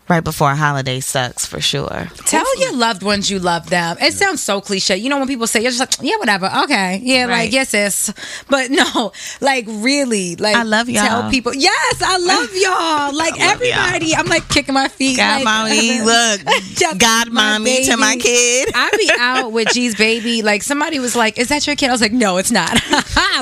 right before a holiday sucks for sure. Tell your loved ones you love them. It sounds so cliche. You know when people say you're just like, yeah, whatever, okay, yeah, Right. like yes, yes, but no, like really, like I love y'all. Tell people, yes, I love y'all. Like love everybody, I'm like kicking my feet. God like, mommy, look, God my mommy to my kid. I be out with G's baby. Like somebody was like, "Is that your kid?" I was like, "No, it's not."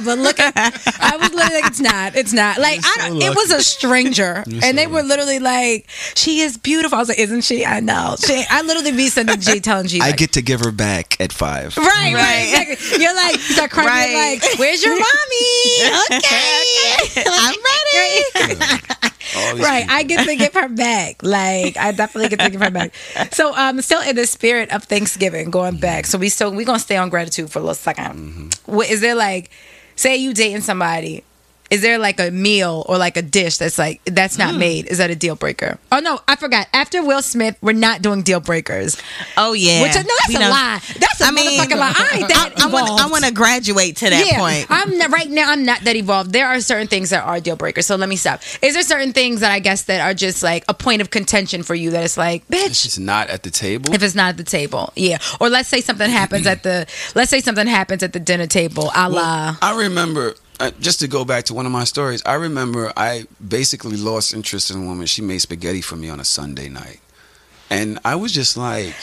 but look, at, I was literally like, "It's not. It's not." Like I don't. It was a stranger, and they were literally like, "She is beautiful." I was like, "Isn't she?" I know. She, I literally be sending G, telling G, I like, get to give her back at five. Right, right, Right. exactly. You're like, you start crying. Right. You're like, where's your mommy? Okay, I'm ready. Right. people. I get to give her back. Like, I definitely get to give her back. So, um, still in the spirit of Thanksgiving, going back. So we still we're gonna stay on gratitude for a little 2nd What is there like? Say you dating somebody. Is there like a meal or like a dish that's like that's not hmm. made? Is that a deal breaker? Oh no, I forgot. After Will Smith, we're not doing deal breakers. Oh yeah. Which no, that's We a don't- lie. That's a I mean, lie. I ain't that I, want. I want to graduate to that point. I'm not, right now. I'm not that evolved. There are certain things that are deal breakers. So let me stop. Is there certain things that I guess that are just like a point of contention for you that it's like, It's bitch, just not at the table. if it's not at the table, yeah. Or let's say something happens at the let's say something happens at the dinner table, a la. I remember, uh, just to go back to one of my stories, I remember I basically lost interest in a woman. She made spaghetti for me on a Sunday night. And I was just like,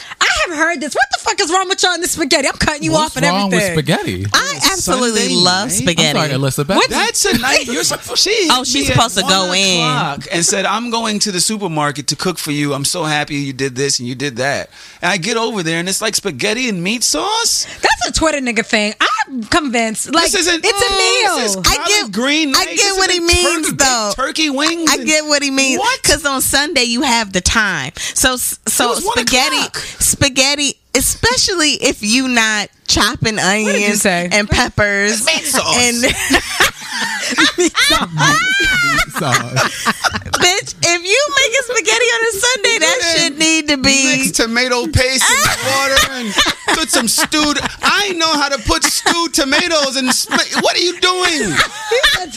I have heard this. What the fuck is wrong with y'all in the spaghetti? I'm cutting you What's off and wrong everything. with spaghetti? I absolutely Sunday love night? spaghetti. I'm sorry, Elizabeth. that's a night. You're, sup- she Oh, she's hit me at supposed to go in. And said, I'm going to the supermarket to cook for you. I'm so happy you did this and you did that. And I get over there and it's like spaghetti and meat sauce. That's a Twitter nigga thing. I'm convinced. Like this isn't. it's a mm, meal. This is I get- green. I get This what he means, turkey, though. Turkey wings. I and- get what he means. What? Because on Sunday you have the time. So so was one spaghetti, o'clock. Spaghetti, especially if you not chopping onions and peppers Meat sauce. and Sauce. bitch, if you making spaghetti on a Sunday, that shit need to be. mix tomato paste and water and put some stewed. I know how to put stewed tomatoes and. Sm- what are you doing?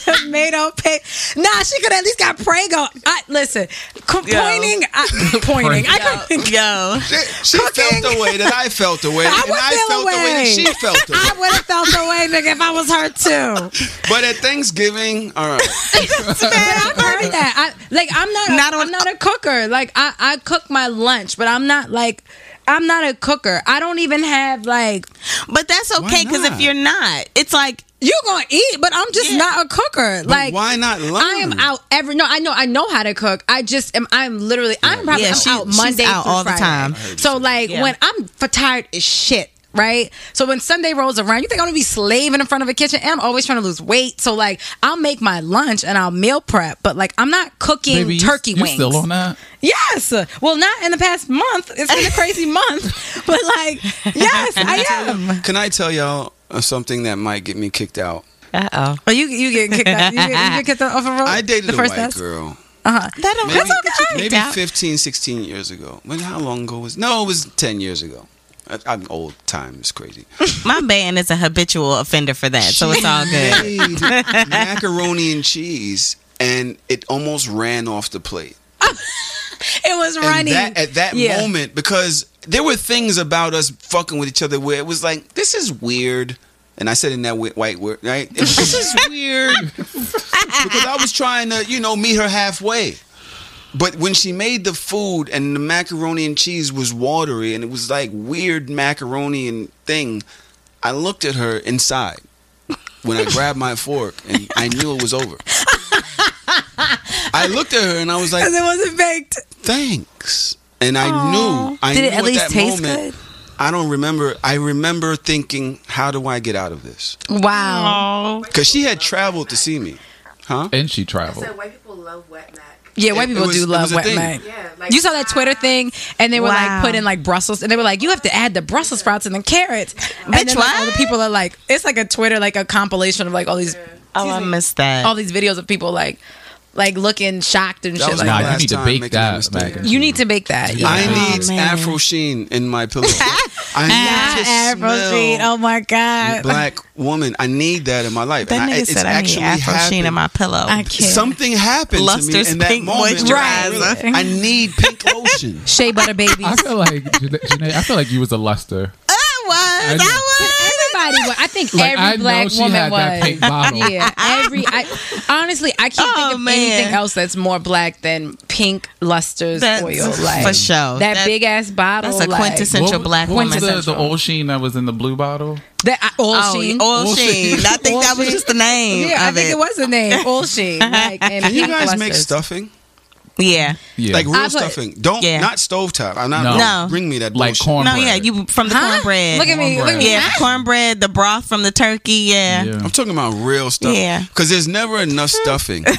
tomato paste. Nah, she could at least got Prego. I listen, co- pointing, I, pointing. I could, Yo, She, she felt the way that I felt the way, I and would I feel felt the way that she felt the way. I would have felt the way, nigga, if I was her too. But at Thanksgiving, all right. But I've heard that. I like. I'm not. Not Not on- I'm not a cooker. Like I, I cook my lunch, but I'm not like. I'm not a cooker. I don't even have like. but that's okay because if you're not, it's like you're gonna eat, but I'm just not a cooker. But like why not learn? I am out every. No, I know. I know how to cook. I just am. I'm literally. I'm probably Yeah, I'm she- out she's Monday out through all the time. So like Yeah. when I'm for tired as shit. Right, so when Sunday rolls around, you think I'm gonna be slaving in front of a kitchen? And I'm always trying to lose weight, so like I'll make my lunch and I'll meal prep, but like I'm not cooking Baby, turkey you wings. still on that? Yes. Well, not in the past month. It's been a crazy month, but like, yes, I am. Can I tell y'all uh, something that might get me kicked out? uh oh. But you you get kicked out. You get, you get kicked off a road. I dated the a first white test? girl. Uh-huh. That don't Maybe, that's okay. maybe Doubt. 15, 16 years ago. When, how long ago was No, it was 10 years ago. I'm old. Time is crazy. My band is a habitual offender for that, so it's all good. Made macaroni and cheese, and it almost ran off the plate. It was And running. that, at that Yeah. moment, because there were things about us fucking with each other where it was like, this is weird. And I said in that white word, right? This is weird. because I was trying to, you know, meet her halfway. But when she made the food and the macaroni and cheese was watery and it was like weird macaroni and thing, I looked at her inside when I grabbed my fork, and I knew it was over. I looked at her and I was like, Because it wasn't baked. "Thanks." And I knew. I Did it knew at least that taste moment, I don't remember. I remember thinking, "How do I get out of this?" Wow. Because she had traveled to see me, huh? And she traveled. white people love wet mac. Yeah, white It- it people was- do love was a wet thing. mac. Yeah, like You saw that Twitter thing, and they were Wow. like putting like Brussels, and they were like, "You have to add the Brussels sprouts and the carrots." and then, like, all the people are like, "It's like a Twitter, like a compilation of like all these, Oh, I missed that. all these videos of people like, like looking shocked and That shit like Nah, that." you need to bake that that mistake. mac and You need to bake that. Yeah. I Oh, need man. Afro Sheen in my pillow. I need to Afro Sheen. Oh my god. black woman. I need that in my life. that And I- it's said I need actually Afro Sheen in my pillow. I can't. Something happened Luster's to me in that pink moment. moisturizer. I need pink lotion. Shea butter babies. I feel like Janae, Janae, I feel like you was a luster. I was. know. I was. Everybody was. I think Like, every I know black she woman had was. that pink bottle. Yeah, every. I, honestly, I can't Oh, think of man. anything else that's more black than pink luster's That's oil. Like for sure. That, That- big ass bottle. That's a like, quintessential What- black what woman. was the, the Quintessential. old sheen that was in the blue bottle? That uh, oil Oh, sheen. oil Oil sheen. sheen. I think Oil that was just the name Yeah, I think it. it was the name. Oil sheen. Like, and Can you pink guys make stuffing? Yeah. Yeah. Like real I put- stuffing. Don't Yeah. not stovetop. I'm not No. No. bring me that like bullshit. cornbread. No, yeah, you from the Huh? cornbread. Look at me. Look at me. Yeah, cornbread, the broth from the turkey. Yeah. Yeah. I'm talking about real stuff. Yeah. Because there's never enough stuffing. at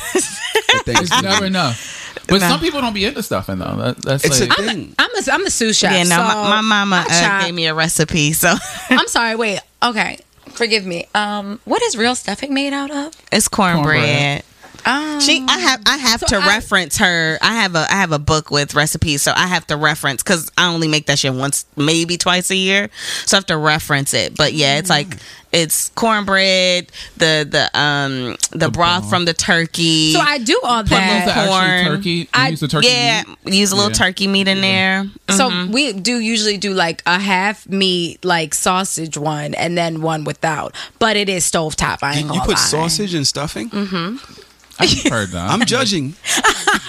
It's never enough. But No. some people don't be into stuffing though. That, that's It's a like, thing. I'm a, I'm a sous chef. Yeah, no, so my, my mama uh, gave me a recipe, so I'm sorry. Wait. Okay. Forgive me. Um, what is real stuffing made out of? it's cornbread. Cornbread. Um, She, I have, I have to I- reference her. I have a, I have a book with recipes, so I have to reference because I only make that shit once, maybe twice a year, so I have to reference it. But yeah, it's like it's cornbread, the the um the, broth broth. from the turkey. so I do all that. corn. turkey. You I- use the turkey. yeah, meat? use a little Yeah. turkey meat in there. So Mm-hmm. we do usually do like a half meat like sausage one and then one without, but it is stovetop. I ain't You gonna put lie. sausage and stuffing? I've heard that. I'm judging.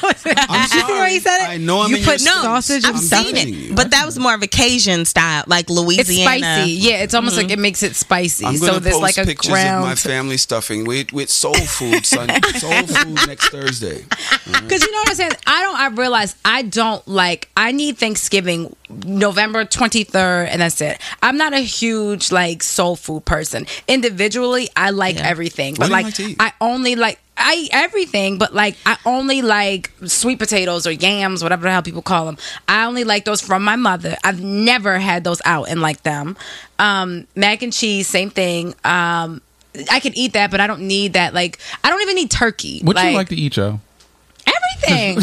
I'm see where sorry. he said it? I know I'm You in put your no sausage I've and seen stuffing. it, but that was more of a Cajun style, like It's Louisiana. spicy. Yeah, it's almost like mm-hmm. it makes it spicy. I'm gonna so there's post like a pictures ground. of my family stuffing with with soul food Sunday. soul food next Thursday. Because you know what I'm saying? I don't, I realize I don't like, I need Thanksgiving November 23rd, and that's it. I'm not a huge, like, soul food person. Individually, I like Yeah. everything. What But, like, like? I only like, I eat everything, but like, I only like sweet potatoes or yams, whatever the hell people call them. I only like those from my mother. I've never had those out and like them. Um, mac and cheese, same thing. Um, I can eat that, but I don't need that. Like, I don't even need turkey. what do you like to eat, Joe? Everything.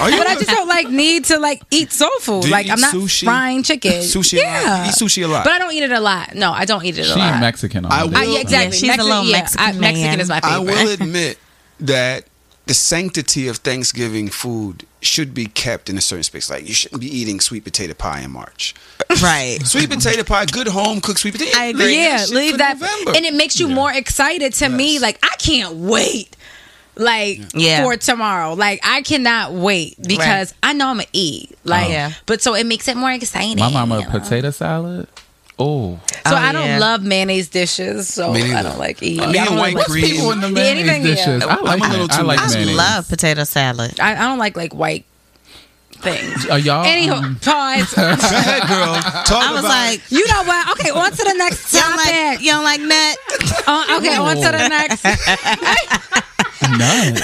Are you But I just don't like need to like eat soul food. Do you like eat I'm not sushi? frying chicken. Sushi a lot? Yeah. Eat sushi a lot? But I don't eat it a lot. No, I don't eat it a She lot. ain't Mexican. I will- I, yeah, exactly. she's a little yeah, Mexican I- Mexican is my favorite. I will admit that the sanctity of Thanksgiving food should be kept in a certain space. Like you shouldn't be eating sweet potato pie in March. right? Sweet potato pie, good home cooked sweet potato. I agree. yeah, shit leave that, November. and it makes you more excited to me. Like I can't wait. Like Yeah. for tomorrow, like I cannot wait because I know I'm gonna eat. Like, Yeah. but so it makes it more exciting. My mama you know? potato salad. Oh, So Oh, I don't yeah. love mayonnaise dishes, so I don't like eating. Me I and white like, cream. people in the Yeah, mayonnaise anything, yeah. dishes. I I'm like a little it. I too like lazy. I love potato salad. I, I don't like like white things. Are y'all? Anywho, um, pause. Go ahead, girl. Talk I was about like, You know what? Okay, on to the next you don't like, topic. you don't like nut? Uh, okay, on to the next. None.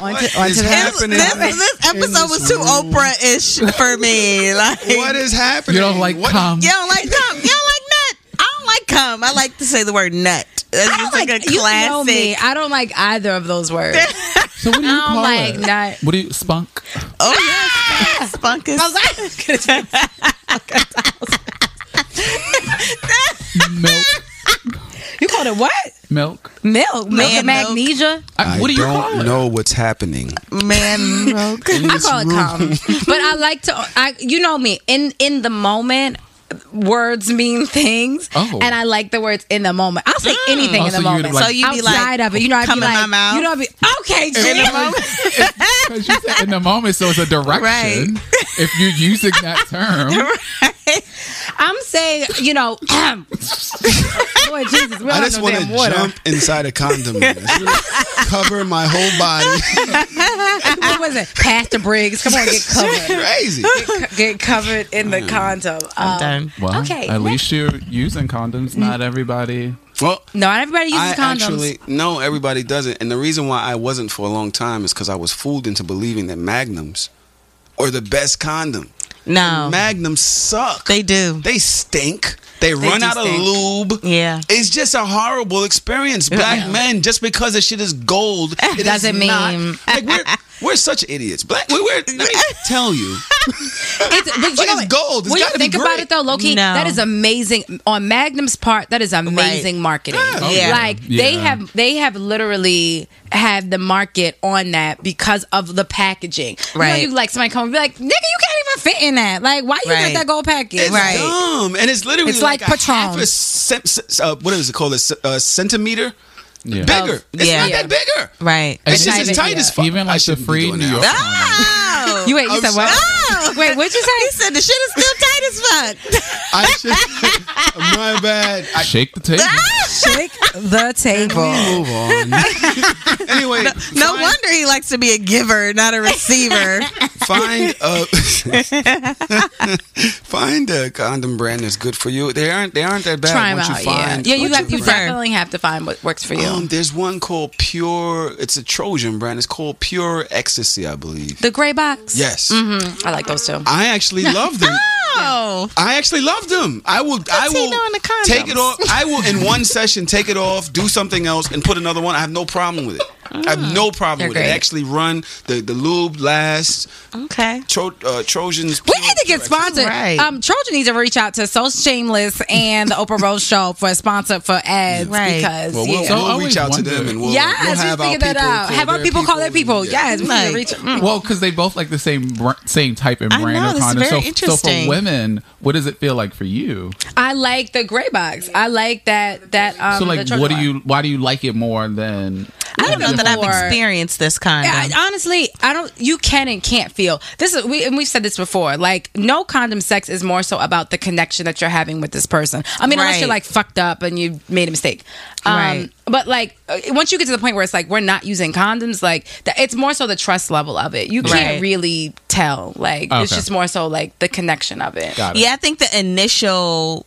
on to, on is to the next. happening. This, this episode was too. Oprah-ish for me. Like, what is happening? You don't like What- cum. You don't like cum. You don't like nut. I don't like cum. I like to say the word nut. That's I don't like, like, a you know me. I don't like either of those words. So what do you I don't call like it? nut. What do you spunk? Oh yes, spunk is. Milk. You called it what? Milk. Milk. Milk Man and milk. magnesia. I, I what do you don't it? know what's happening. man milk. I call it cum. but I like to. I you know me in in the moment. Words mean things, Oh. and I like the words in the moment. I'll say mm. anything Oh, in the oh, so you'd moment. like- So you be like, of it, you know, I'd come be in like, my mouth? you know, I'd be okay. In the moment, because you said in the moment, so it's a direction. Right. If you're using that term, I'm saying, you know, Lord Jesus, I just no want to jump inside a condom. man. cover my whole body. what was it? Pastor Briggs, come on, get covered. Crazy. Get, get covered in the condom. Um, done. Well, Okay, at least you're using condoms. Not everybody. Well, Not everybody uses I condoms. actually no, everybody doesn't, and the reason why I wasn't for a long time is because I was fooled into believing that Magnums are the best condom. No, Magnum suck. they do. They stink. They, run out stink. of lube. Yeah. It's just a horrible experience. Black men, just because the shit is gold, eh, it Doesn't is not- mean- like we're we're such idiots. Black, we, we're. Let me tell you, It's, but you Like, know it's what? gold. It's when you gotta be think about it, though, Loki, No. that is amazing. On Magnum's part, that is amazing marketing. Oh, Yeah. Like they have, they have literally had the market on that because of the packaging. You know, Right. you like somebody come and be like, "Nigga, you can't even fit in that. Like, why you Right. got that gold package? it's Right. dumb, and it's literally It's like a half Patron. a cent, uh, what is it called? A centimeter Yeah. bigger. it's yeah. not Yeah. that bigger. Right. It's not just as even- tight as fuck. Even like the free New. York condom. You wait, you I'm said what? Oh. Wait, what'd you He say? said the shit is still tight as fuck. I should. my bad. I Shake the table. Shake the table. move on. anyway, No find- wonder he likes to be a giver, not a receiver. find a find a condom brand that's good for you. They aren't they aren't that bad Try 'em once out. you find. yeah, yeah. You once have, you definitely have to find what works for you. Um, there's one called Pure. It's a Trojan brand. It's called Pure Ecstasy, I believe. the gray box. Yes, Mhm. I like those too. I actually love them. Oh. I actually love them. I will. I What's he will doing to condoms? take it off. I will in one session take it off, do something else, and put another one. I have no problem with it. I have no problem They're with it. Actually, run the the lube lasts. Okay. Tro, uh, Trojans. We need to get sponsored. Right. Um, Trojan needs to reach out to So Shameless and the Oprah Rose Show for a sponsor for ads Right. because Well, we'll, yeah. So I we'll reach out to them and we'll, yes, we'll we have our figured that people out. call Have our their people call their people. and- Yes, we need Like- reach. mm. Well, because they both like the same same type and I brand know, of this is condom. very So, so for women, what does it feel like for you? I like the gray box. I like that. That um. so like, Trojan what do you? Why do you like it more than? I don't know that I've experienced this kind. Yeah, I- honestly, I don't. You can and can't feel this. Is we and we've said this before. Like, no condom sex is more so about the connection that you're having with this person. I mean, unless you're like fucked up and you made a mistake. Um, Right. But like, uh, once you get to the point where it's like we're not using condoms, like the, it's more so the trust level of it. You can't Right. really tell. Like, it's just more so like the connection of it. Got it. Yeah, I think the initial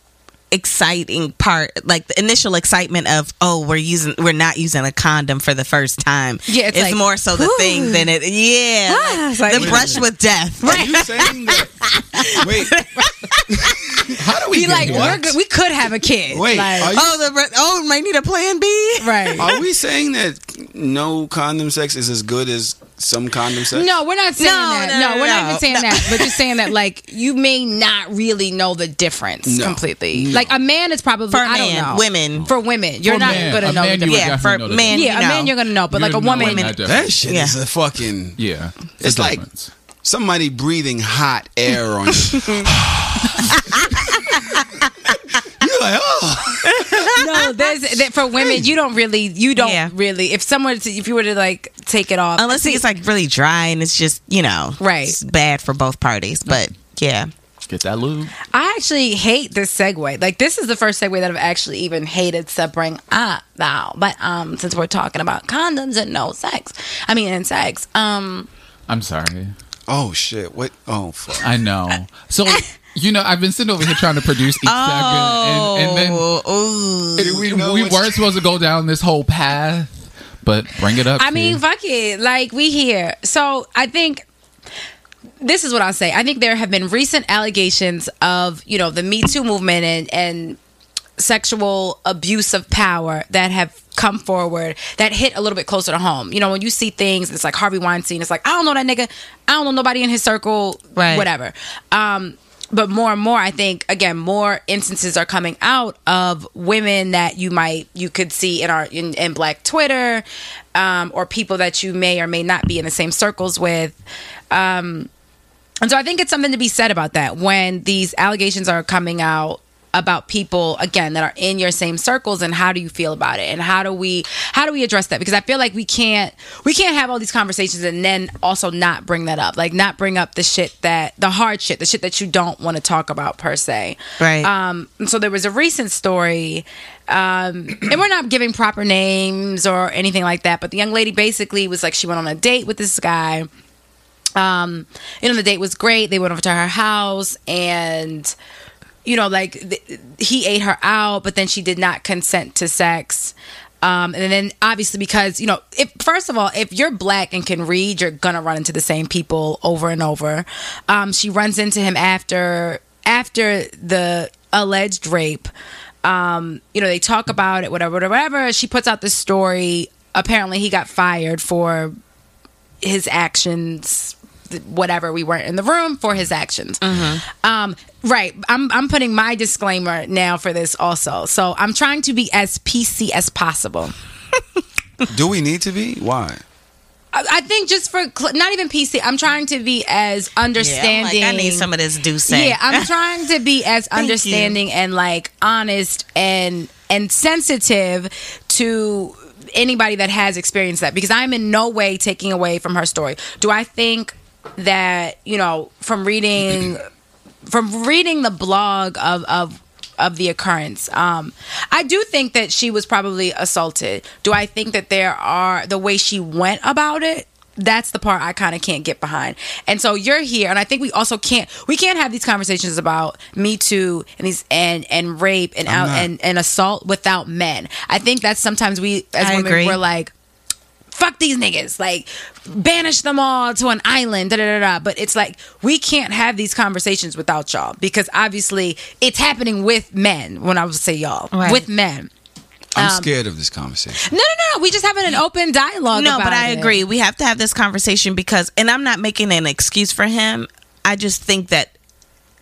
exciting part like the initial excitement of oh we're using we're not using a condom for the first time Yeah, it's it's like, more so the whew. thing than it yeah Ah, it's like- the brush with death Are you saying that? Wait. How do we Be get like, we're good. we could have a kid. Wait, Like, you- oh the br- oh might need a plan b right. Are we saying that no condom sex is as good as some condom sex? No, we're not saying No, that. no, No, no, we're not even saying No. that. But just saying that, like, you may not really know the difference No. completely. No. Like, a man is probably For a I don't man, know. women. for women, you're For not man, gonna a know man the difference. yeah for know the men Yeah, a man you're gonna know, but like a You're woman, knowing that That shit Yeah. is a fucking. Yeah, It's a like- difference. Somebody breathing hot air on you. You're like, oh. no, there's that for women. You don't really, you don't Yeah. really. If someone, to, if you were to like take it off, unless it's like really dry and it's just you know Right. it's bad for both parties but yeah Get that lube. I actually hate this segue. Like this is the first segue that I've actually even hated to bring up now. But um, since we're talking about condoms and no sex, I mean, and sex, um. I'm sorry. Oh shit! What? Oh fuck! I know. So you know, I've been sitting over here trying to produce each segment, and, and then oh ooh. Do we we weren't supposed to go down this whole path. But bring it up. I mean, fuck it. Like we here. So I think this is what I'll say. I think there have been recent allegations of you know the Me Too movement and and sexual abuse of power that have come forward that hit a little bit closer to home. You know, when you see things, it's like Harvey Weinstein. It's like I don't know that nigga. I don't know nobody in his circle. Right. Whatever. Um, but more and more, I think again, more instances are coming out of women that you might you could see in our in, in Black Twitter, um, or people that you may or may not be in the same circles with. Um, and so I think it's something to be said about that when these allegations are coming out about people again that are in your same circles and how do you feel about it? And how do we how do we address that? Because i feel like we can't we can't have all these conversations and then also not bring that up. Like not bring up the shit that the hard shit the shit that you don't want to talk about per se. Right. um and so there was a recent story um and we're not giving proper names or anything like that but the young lady basically was like she went on a date with this guy. Um you know the date was great. They went over to her house and you know like th- he ate her out but then she did not consent to sex. Um, and then obviously because you know if first of all if you're black and can read you're gonna run into the same people over and over. Um, she runs into him after after the alleged rape. Um, you know they talk about it whatever whatever whatever. She puts out this story. Apparently he got fired for his actions whatever we weren't in the room for his actions um right i'm i'm putting my disclaimer now for this also so i'm trying to be as pc as possible Do we need to be? Why? i, I think just for cl- not even pc i'm trying to be as Yeah, I'm understanding like, I need some of this do say. yeah i'm trying to be as you. understanding and like honest and and sensitive to anybody that has experienced that because i'm in no way taking away from her story do i think that you know from reading from reading the blog of of of the occurrence um i do think that she was probably assaulted. Do i think that there are the way she went about it that's the part i kind of can't get behind. And so you're here and i think we also can't we can't have these conversations about me too and these and and rape and out and, and assault without men. I think that's sometimes we as I women agree. we're like fuck these niggas like banish them all to an island da, da, da, da. but it's like we can't have these conversations without y'all because obviously it's happening with men when i would say y'all Right. with men I'm Um, scared of this conversation. no no no we just having an open dialogue no, about but I it. agree. We have to have this conversation because, and I'm not making an excuse for him. I just think that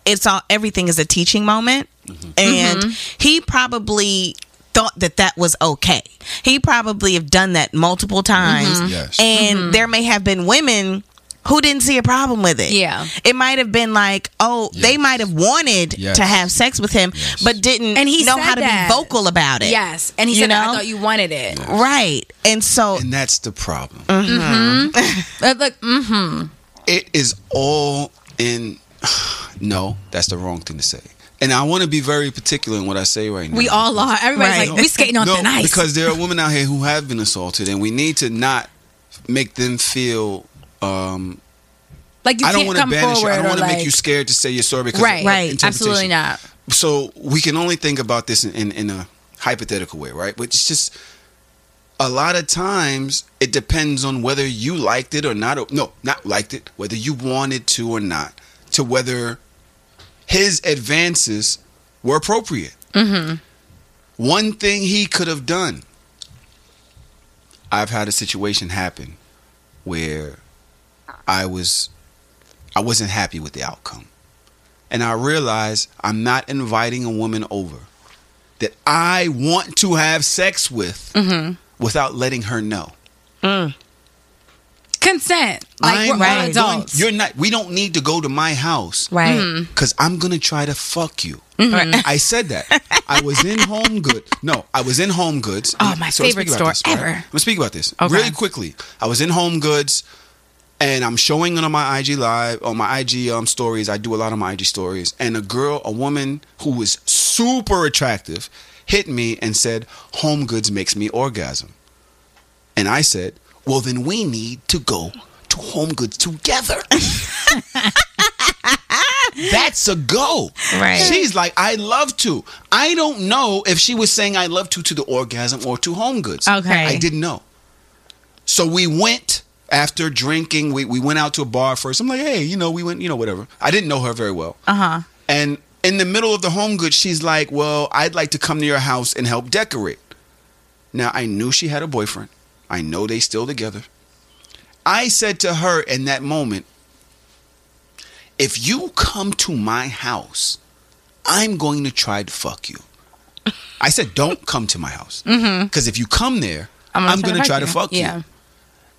it's all everything is a teaching moment, and Mm-hmm. he probably thought that that was okay. He probably have done that multiple times, Mm-hmm. Yes. and there may have been women. Who didn't see a problem with it? Yeah. it might have been like, oh, they might have wanted Yes. to have sex with him, Yes. but didn't and he know how to that. be vocal about it. yes and he You said i thought you wanted it right. And so And that's the problem. But look mm, hmm. It is all in. No, that's the wrong thing to say. And I want to be very particular in what I say right now. we all are everybody's Right. like we skating on no, thin ice because there are women out here who have been assaulted, and we need to not make them feel. Um, like you I don't can't want to come banish you. forward I don't want to like make you scared to say your story because right of Right. absolutely not So we can only think about this in, in, in a hypothetical way, right? But it's just a lot of times it depends on whether you liked it or not. Or, no, not liked it. Whether you wanted to or not. To whether his advances were appropriate. Mm-hmm. One thing he could have done. I've had a situation happen where I was I wasn't happy with the outcome and I realize I'm not inviting a woman over that I want to have sex with without letting her know. Consent like we're all not going- adults you're not. We don't need to go to my house, right. Mm-hmm. Because I'm gonna try to fuck you. I said that. I was in Home Goods. No, I was in Home Goods. Oh, my let's favorite store this, right? ever. I'm gonna speak about this Okay. really quickly. I was in Home Goods, and I'm showing it on my IG live, on my IG um stories. I do a lot of my IG stories, and a girl, a woman who was super attractive, hit me and said, "Home Goods makes me orgasm," and I said, "Well, then we need to go." To Home Goods together. That's a go. Right. She's like, I love to. I don't know if she was saying I love to to the orgasm or to home goods. Okay. I didn't know. So we went after drinking. We, we went out to a bar first. I'm like, hey, you know, we went, you know, whatever. I didn't know her very well. Uh huh. And in the middle of the home goods, she's like, well, I'd like to come to your house and help decorate. Now, I knew she had a boyfriend. I know they still together. I said to her in that moment, if you come to my house, I'm going to try to fuck you. I said, don't come to my house. Mm-hmm. Because if you come there, I'm going to try to fuck you. you. Yeah.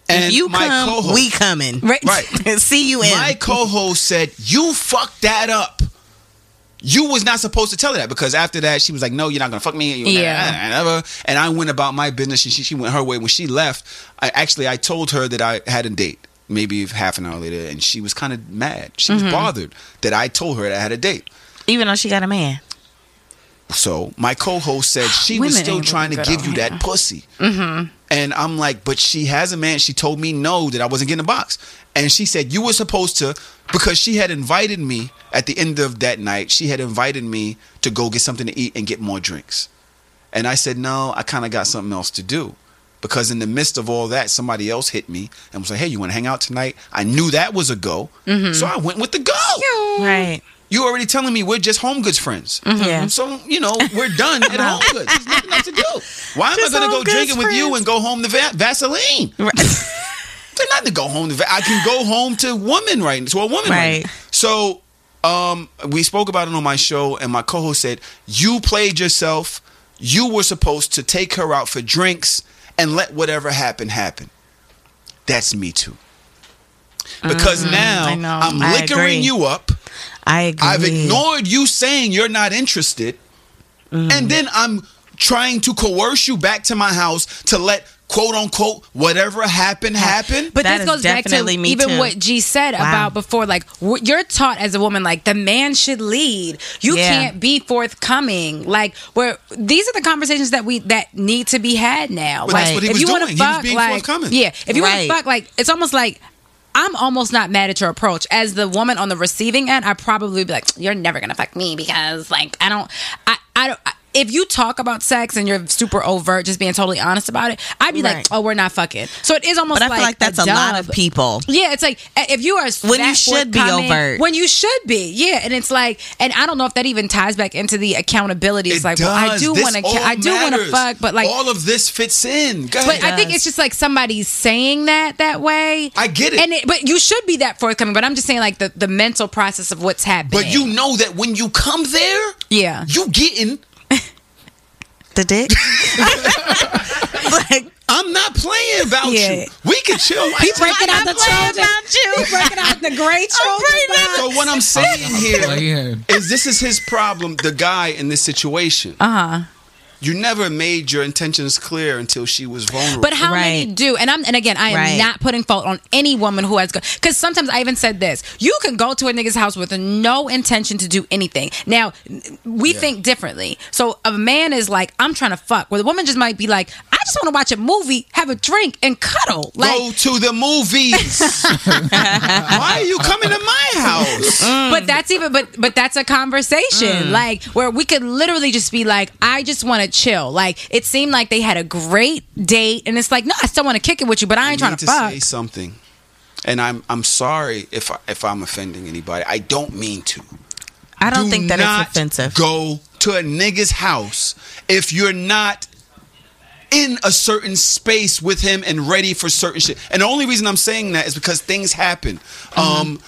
And If you my come, co-host- we coming. Right. Right. See you in. my co-host said, "You fucked that up. You was not supposed to tell her that because after that she was like, "No, you're not gonna fuck me." Yeah. Never. And I went about my business, and she she went her way. When she left, I actually I told her that I had a date. Maybe half an hour later, and she was kind of mad. She Mm-hmm. was bothered that I told her that I had a date. Even though she got a man. So my co-host said she was still trying to looking give you on that pussy. Mm-hmm. And I'm like, but she has a man. She told me no that I wasn't getting a box. And she said you were supposed to because she had invited me at the end of that night. She had invited me to go get something to eat and get more drinks. And I said no. I kind of got something else to do. Because in the midst of all that, somebody else hit me and was like, "Hey, you want to hang out tonight?" I knew that was a go, so I went with the go. Right. You already telling me we're just home goods friends. Yeah. So, you know, we're done at home goods. There's nothing else to do. Why am Just I going to go drinking with you and go home to va- Vaseline? There's nothing to go home to. Va- I can go home to woman right to a woman right. Right. So, um, we spoke about it on my show, and my co-host said you played yourself. You were supposed to take her out for drinks and let whatever happen happen. That's me too. Because now Mm-hmm. I know. I'm I liquoring agree. you up. I agree. I've ignored you saying you're not interested, Mm-hmm. and then I'm trying to coerce you back to my house to let quote unquote whatever happened happen. But That this goes back to definitely me even too. what G said Wow. about before. Like w- you're taught as a woman, like the man should lead. You Yeah. can't be forthcoming. Like where these are the conversations that we that need to be had now. But like that's what he if was you wanna doing. He was fuck, like yeah, if you want to fuck, like it's almost like. I'm almost not mad at your approach. As the woman on the receiving end, I probably be like, "You're never gonna fuck me because, like, I don't, I, I don't." I, if you talk about sex and you're super overt, just being totally honest about it, I'd be like, "Oh, we're not fucking." So it is almost. But I feel like that's a, lot of people. Yeah, it's like uh, if you are When you should be forthcoming- overt. when you should be, yeah, and it's like, and I don't know if that even ties back into the accountability. It's It like, well, I do want to, I do want to fuck, but like, all of this fits in. Go but. I think it's just like somebody's saying that that way. I get it. and it, but you should be that forthcoming. But I'm just saying, like the the mental process of what's happening. but you know that when you come there, yeah, you getting. The dick. like, I'm not playing about Yeah. you. We can chill. He breaking out the playing children. about you. He breaking out the great children. So what I'm saying here Playing. is this is his problem, the guy in this situation. Uh huh. You never made your intentions clear until she was vulnerable. But how many do? And I'm and again, I am Right. not putting fault on any woman who has because sometimes I even said this: you can go to a nigga's house with no intention to do anything. Now we think differently. So a man is like, I'm trying to fuck, where the woman just might be like, I just want to watch a movie, have a drink, and cuddle. Like, Go to the movies. Why are you coming to my house? Mm. but that's even but but that's a conversation mm. like where we could literally just be like i just want to chill like it seemed like they had a great date and it's like no i still want to kick it with you but i ain't I trying need to, to fuck say something, and I'm I'm sorry if I, if I'm offending anybody. I don't mean to. I don't Do think that not it's offensive. Go to a nigga's house if you're not in a certain space with him and ready for certain shit. And the only reason I'm saying that is because things happen. Mm-hmm. Um,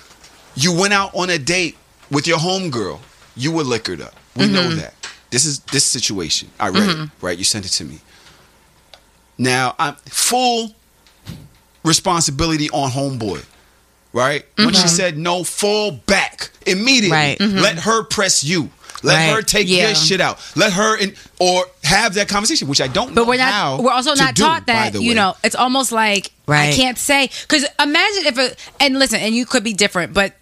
you went out on a date with your homegirl. You were liquored up. We know Mm-hmm. that. This is this situation. I read it, right? You sent it to me. Now I'm full responsibility on homeboy. Right? When she said no, fall back immediately. Right. Mhm. Let her press you. Let Right. her take Yeah. your shit out. Let her in, or have that conversation, which I don't know but we're not how we're also not do, taught by that you know it's almost like right. i can't say because imagine if a and listen and you could be different but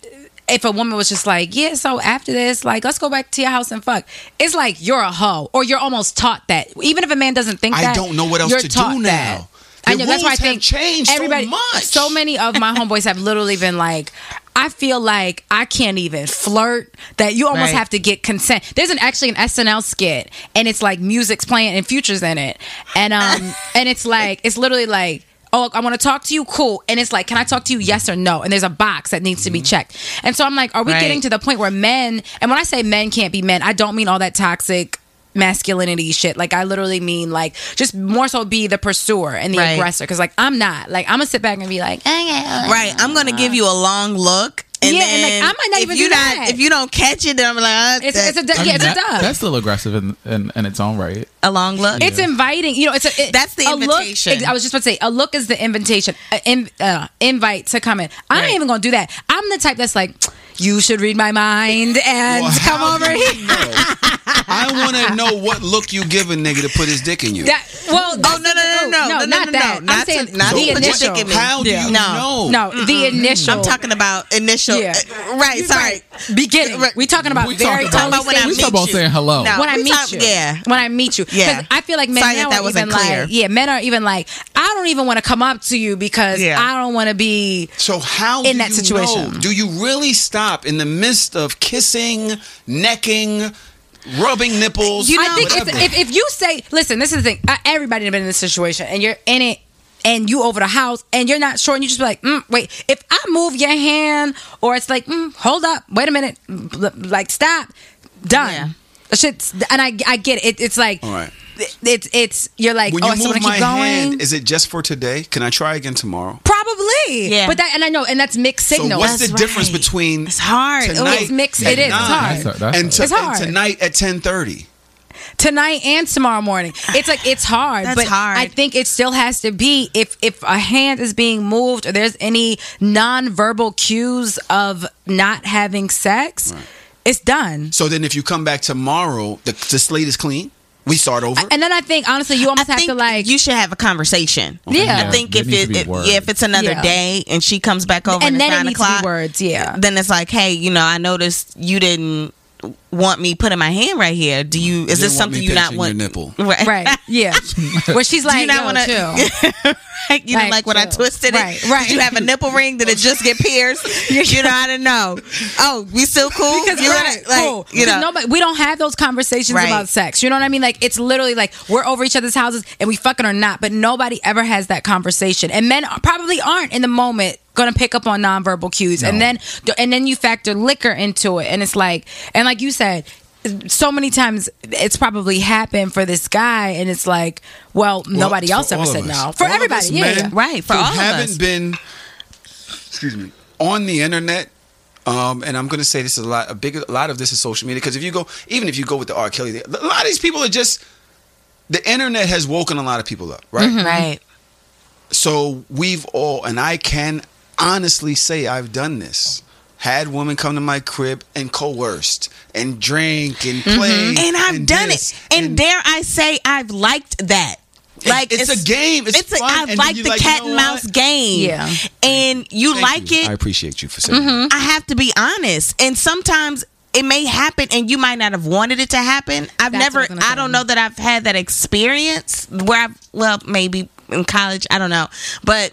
if a woman was just like, yeah, so after this, like, let's go back to your house and fuck. It's like you're a hoe, or you're almost taught that. Even if a man doesn't think I that, don't know what else you're to do now. that. I The know that's why I have think changed so much. so many of my homeboys have literally been like, I feel like I can't even flirt. That you almost Right. have to get consent. There's an actually an SNL skit, and it's like music's playing and futures in it, and um, and it's like it's literally like. Oh, I want to talk to you. Cool. And it's like, can I talk to you? Yes or no? And there's a box that needs to be checked. And so I'm like, are we Right. getting to the point where men, and when I say men can't be men, I don't mean all that toxic masculinity shit. Like, I literally mean like just more so be the pursuer and the Right. aggressor. Cause like, I'm not. Like, I'm gonna sit back and be like, okay. Right. I'm gonna give you a long look. And Yeah, and, like, then I might not if even you do not that. if you don't catch it, then I'm like, uh, It's, it's a, du- I mean, yeah, it's that- a dub. That's still aggressive in, in, in its own right. a long look. It's inviting. You know, it's a. It, That's the a look- invitation. I was just about to say, a look is the invitation, in, uh, invite to come in. I Right. ain't even gonna do that. I'm the type that's like, you should read my mind and Well, come over here. I want to know what look you give a nigga to put his dick in you. That, well, Oh no no no no no no not no that. no I'm saying to, not the to put your initial. dick in me. How do Yeah. you No. know? No, the initial. I'm talking about initial. Yeah. Uh, right. Sorry. beginning. Right. We talking about We very talking about- early when I stages. We talk about saying hello. No. when I meet talk- you. yeah. When I meet you. 'Cause Yeah. I feel like men Sorry now if that are wasn't even clear. like, yeah, men are even like, I don't even want to come up to you because Yeah. I don't want to be. So how in do that you situation. know? Do you really stop in the midst of kissing, necking, rubbing nipples? You I think if, if, if you say, listen, this is the thing. Uh, Everybody been in this situation, and you're in it, and you over the house, and you're not sure, and you just be like, mm, wait, if I move your hand, or it's like, mm, hold up, wait a minute, like stop, done. Yeah. The Shit's, and I I get it. It's like, All right. it's it's you're like, when oh, you I still move want my keep going. hand, is it just for today? Can I try again tomorrow? Probably, Yeah. But that, and I know, and that's mixed So signals. what's the That's difference right. between It's hard. Ooh, tonight it's mixed- at it is. It's hard. That's- that's and, to- It's hard. and tonight at ten thirty? Tonight and tomorrow morning. It's like it's hard, That's but hard. I think it still has to be if if a hand is being moved or there's any non-verbal cues of not having sex, it's done. So then, if you come back tomorrow, the, the slate is clean. We start over. And then I think honestly, you I almost have think to like you should have a conversation. Yeah. I think if it, it- yeah, if it's another Yeah. day and she comes back over and at then it nine needs to o'clock, be words. Yeah. then it's like, hey, you know, I noticed you didn't want me putting my hand right here. Do you? Is You this didn't want me something you not want? your nipple. Right. Right. Yeah. Where she's Do like, you not yo, want chill. to? you didn't Like, like when I chill. twisted it. Right, right. Did you have a nipple ring? Did it just get pierced? you know, I don't know. Oh, we still cool? Because you right, wanna- like, cool. you know, nobody, we don't have those conversations Right. about sex. You know what I mean? Like it's literally like we're over each other's houses and we fucking or not, but nobody ever has that conversation. And men probably aren't in the moment gonna pick up on nonverbal cues. And then and then you factor liquor into it, and it's like and like you said. So many times it's probably happened for this guy, and it's like, well, nobody else ever said no. For All everybody, yeah, yeah. Right, for all of haven't us. been, excuse me, on the internet. Um, and I'm going to say this is a lot. A big, a lot of this is social media because if you go, even if you go with the R. Kelly, a lot of these people are just. The internet has woken a lot of people up, right? Mm-hmm. right. So we've all, and I can honestly say I've done this. Had women come to my crib and coerced and drink and mm-hmm. play, and I've done this, it. And, dare I say, I've liked that. Like it's, a game. It's, a- fun. I and like the like, you cat know and mouse what? game. Yeah. and you Thank like you. it. I appreciate you for saying mm-hmm. that. I have to be honest. And sometimes it may happen and you might not have wanted it to happen. I've That's never I was gonna I don't know that I've had that experience where I've well, maybe in college, I don't know. But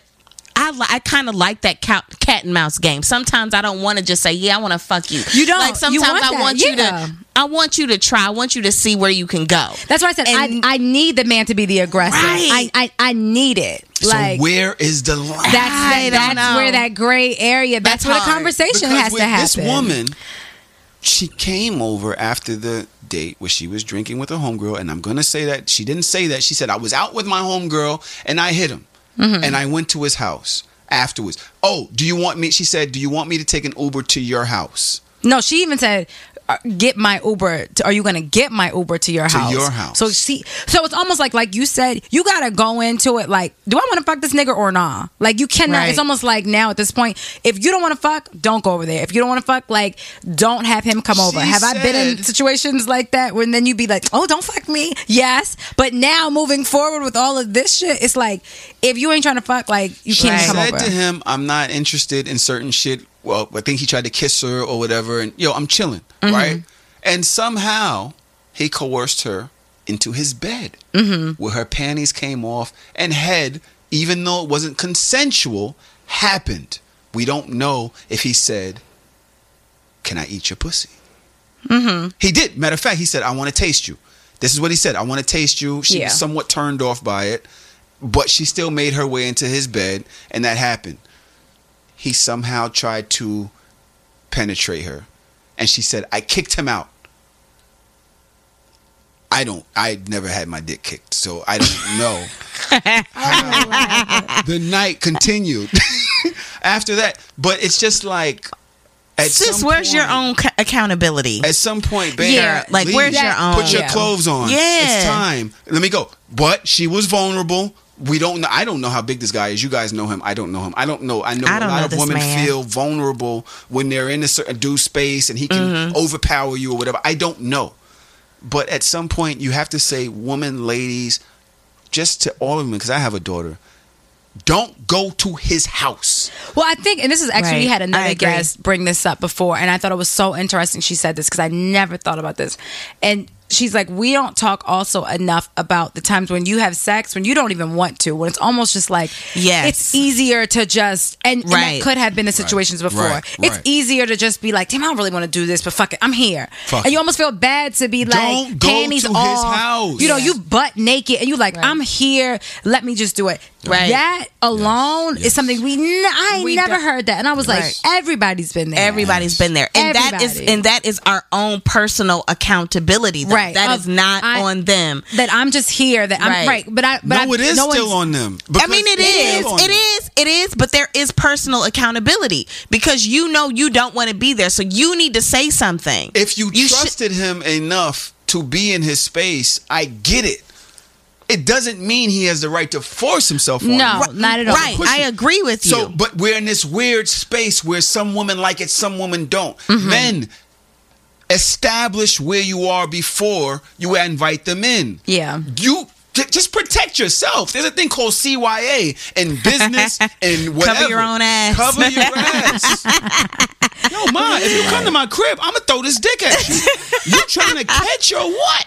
I, li- I kind of like that cat, cat and mouse game. Sometimes I don't want to just say, "Yeah, I want to fuck you." You don't. Like You sometimes want I that, want you yeah. to. I want you to try. I want you to see where you can go. That's why I said And- I, I need the man to be the aggressor. Right. I, I I need it. So like where is the line? that's I that, that's know. where that gray area. That's, That's where the conversation Because has with to happen. This woman, she came over after the date where she was drinking with her homegirl, and I'm gonna say that she didn't say that. She said I was out with my homegirl and I hit him, Mm-hmm. and I went to his house afterwards. Oh, do you want me? She said, do you want me to take an Uber to your house? No, she even said, Uh, "Get my Uber." To, are you going to get my Uber to your To house? your house. So see, so it's almost like, like you said, you got to go into it like, do I want to fuck this nigga or nah? Like you cannot. Right. It's almost like now at this point, if you don't want to fuck, don't go over there. If you don't want to fuck, like, don't have him come over. She Have I been in situations like that when then you'd be like, oh, don't fuck me? Yes, but now moving forward with all of this shit, it's like if you ain't trying to fuck, like you can't Right. She come said to him, "I'm not interested in certain shit." Well, I think he tried to kiss her or whatever, and yo, I'm chilling, Mm-hmm. right? And somehow he coerced her into his bed, Mm-hmm. where her panties came off and head, even though it wasn't consensual, happened. We don't know if he said, "Can I eat your pussy?" Mm-hmm. He did. Matter of fact, he said, "I want to taste you." This is what he said. I want to taste you. She Yeah. was somewhat turned off by it, but she still made her way into his bed, and that happened. He somehow tried to penetrate her, and she said, "I kicked him out." I don't. I never had my dick kicked, so I don't know. how the night continued after that, but it's just like. At Sis, some where's your own ca- accountability? At some point, babe, Yeah, like, where's your own- Put your Yeah. clothes on. Yeah. it's time. Let me go. But she was vulnerable. We don't know. I don't know how big this guy is. You guys know him. I don't know him. I don't know. I know I a lot know of women man. feel vulnerable when they're in a certain due space and he can Mm-hmm. overpower you or whatever. I don't know. But at some point, you have to say, woman, ladies, just to all of them, because I have a daughter, don't go to his house. Well, I think, and this is actually, we had another guest bring this up before, and I thought it was so interesting she said this because I never thought about this. And she's like, we don't talk also enough about the times when you have sex when you don't even want to, when it's almost just like, Yes. it's easier to just, and, and Right. that could have been the situations before. Right. It's Right. easier to just be like, damn, I don't really want to do this, but fuck it, I'm here. Fuck and you it. almost feel bad to be like, Don't go panties to his off. house. You know, you butt naked, and you like, I'm here, let me just do it. Right. That alone is something we, n- I We never don't- heard that. And I was like, everybody's been there. Everybody's been there, and that is and that is our own personal accountability. though. Right. that Of- is not I- on them. that I'm just here. That I'm Right. right. But I. But no, I, it is no still on them. I mean, it Because is. on It them. is. It is. But there is personal accountability because you know you don't want to be there, so you need to say something. If you, You should- trusted him enough to be in his space, I get it. It doesn't mean he has the right to force himself on No, you. not at all. Right. I agree with you. So, but we're in this weird space where some women like it, some women don't. Mm-hmm. Men establish where you are before you invite them in. Yeah. You just protect yourself. There's a thing called CYA in business and whatever. Cover your own ass. Cover your ass. Yo, ma, if you come to my crib, I'm gonna throw this dick at you. You trying to catch or what?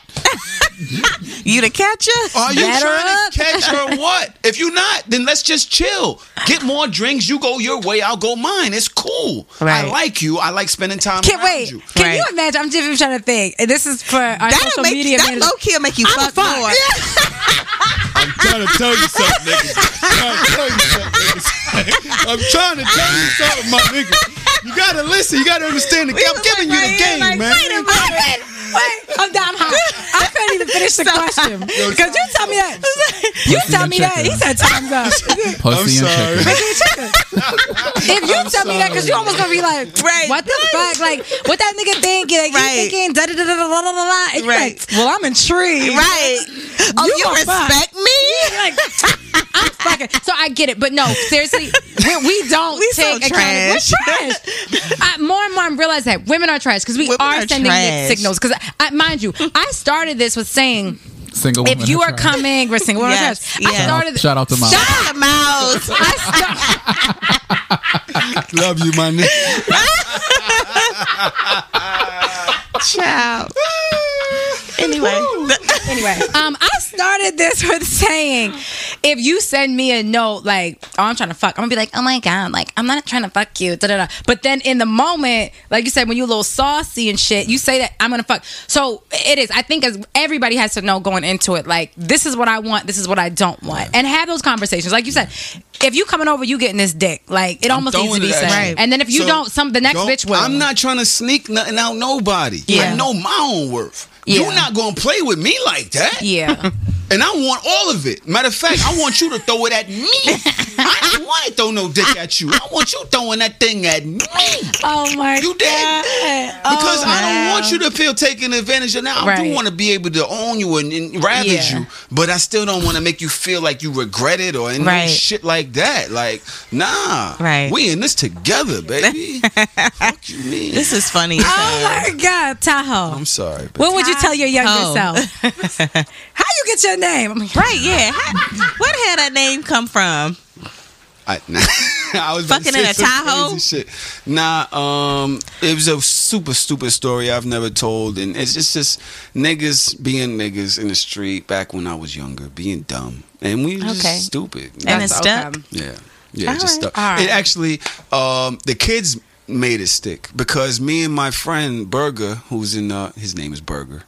you the catcher? Are you Batter trying up. to catch or what? If you're not, then let's just chill. Get more drinks. You go your way, I'll go mine. It's cool. I like you. I like spending time Can't around wait. you. Can Right. you imagine? I'm just trying to think. And this is for our That'll social make media. that managers. low key will make you I'm fuck fuck. more. I'm trying to tell you something, niggas. I'm trying to tell you something, niggas. I'm trying to tell you something, my nigga. You gotta listen. You gotta understand. The, game. I'm giving like, you the game, like, man. Wait a minute. Wait, I'm down hot. I can't even finish the question because you tell me that. you tell me that. He said time's up. Pussy I'm sorry. if you I'm tell sorry. me that, because you almost gonna be like, right? What the fuck? Like, what that nigga thinking? Like, right. thinking da da da da da da da. Right. Like, well, I'm intrigued. Right. Oh, you, you respect fuck. me? Like, I'm fucking. So I get it, but no, seriously, we, we don't We take accountability. trash. Trash. I, more and more, I'm realizing that women are trash because we Women are are sending trash. mixed signals. Because, I, mind you, I started this with saying. Single women If you are trash. coming, we're single. women are Yes, trash. I started. Shout out to Miles. Shout out The mouse. I sta- Love you, my nigga. Child. Anyway. anyway, um, I started this with saying, if you send me a note like, "Oh, I'm trying to fuck," I'm gonna be like, "Oh my god, like I'm not trying to fuck you." Da, da, da. But then in the moment, like you said, when you're a little saucy and shit, you say that I'm gonna fuck. So it is. I think as everybody has to know going into it, like this is what I want, this is what I don't want, and have those conversations. Like you said, if you coming over, you getting this dick. Like it almost needs to be said. you. And then if you So, don't, some the next bitch will. I'm not trying to sneak nothing out nobody. Yeah. I know my own worth. Yeah. You're not gonna play with me like that. Yeah. And I want all of it. Matter of fact, I want you to throw it at me. I don't want to throw no dick at you. I want you throwing that thing at me. Oh my God. You did. god. Because Oh, I don't wow. want you to oh, feel taken advantage of. Now I Right. do want to be able to own you and, and ravage Yeah. you, but I still don't want to make you feel like you regret it or any Right. shit like that. Like, nah, Right. We in this together, baby. Fuck you, mean? This is funny. Oh my god, Tahoe. I'm sorry. What would you tell your younger self? How you get your name? I'm like, Right, yeah. How- Where the hell that name come from? I, I was Fucking in a some Tahoe? Shit. Nah, um, it was a super stupid story I've never told, and it's just just niggas being niggas in the street back when I was younger, being dumb, and we just Okay. stupid. And it's okay. stuck. Yeah, yeah, All just right. stuck. All right. It actually, um, the kids made it stick because me and my friend Burger, who's in, uh, his name is Burger,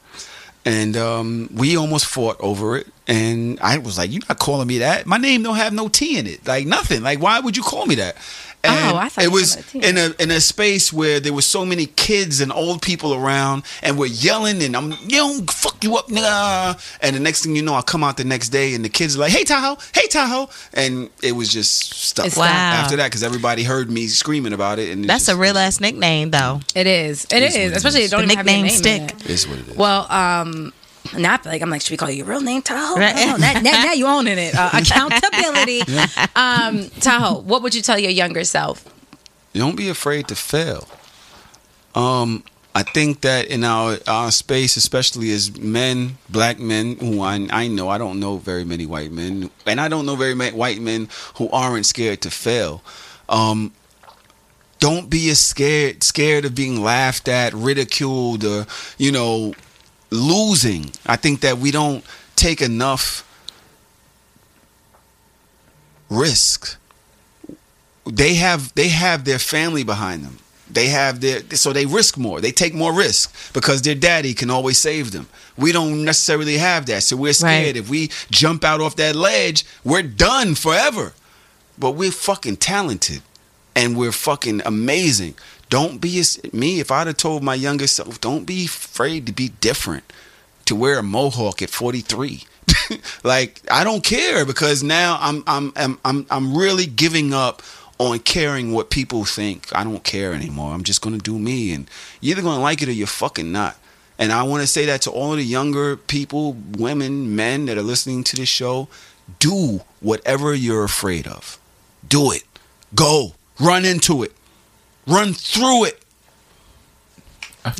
and um, we almost fought over it. And I was like, "You're not calling me that? My name don't have no T in it, like nothing. Like, why would you call me that?" And Oh, I thought it was called it a T. in a in a space where there were so many kids and old people around, and we're yelling, and I'm you know fuck you up, nigga. And the next thing you know, I come out the next day, and the kids are like, "Hey Tahoe, hey Tahoe," and it was just stuff. Wow. After that, because everybody heard me screaming about it, and it's That's a real ass nickname, though. It is. It It is is. Especially it don't The even have your nickname name stick. it. It's what it is. Well, um, Now I like I'm like, should we call you your real name, Tahoe? Right. I don't. Now, now, now you owning it. Uh, accountability. Um, Tahoe, what would you tell your younger self? Don't be afraid to fail. Um, I think that in our our space, especially as men, black men, who I, I know, I don't know very many white men, and I don't know very many white men who aren't scared to fail. Um, don't be as scared scared of being laughed at, ridiculed, or you know, losing. I think that we don't take enough risk. They have they have their family behind them. They have their so they risk more. They take more risk because their daddy can always save them. We don't necessarily have that, so we're scared. Right. If we jump out off that ledge, we're done forever. But we're fucking talented, and we're fucking amazing. Don't be me. If I'd have told my younger self, don't be afraid to be different. To wear a mohawk at forty three. like I don't care because now I'm I'm I'm I'm I'm really giving up on caring what people think. I don't care anymore. I'm just gonna do me, and you're either gonna like it or you're fucking not. And I want to say that to all the younger people, women, men that are listening to this show, do whatever you're afraid of. Do it. Go. Run into it. Run through it.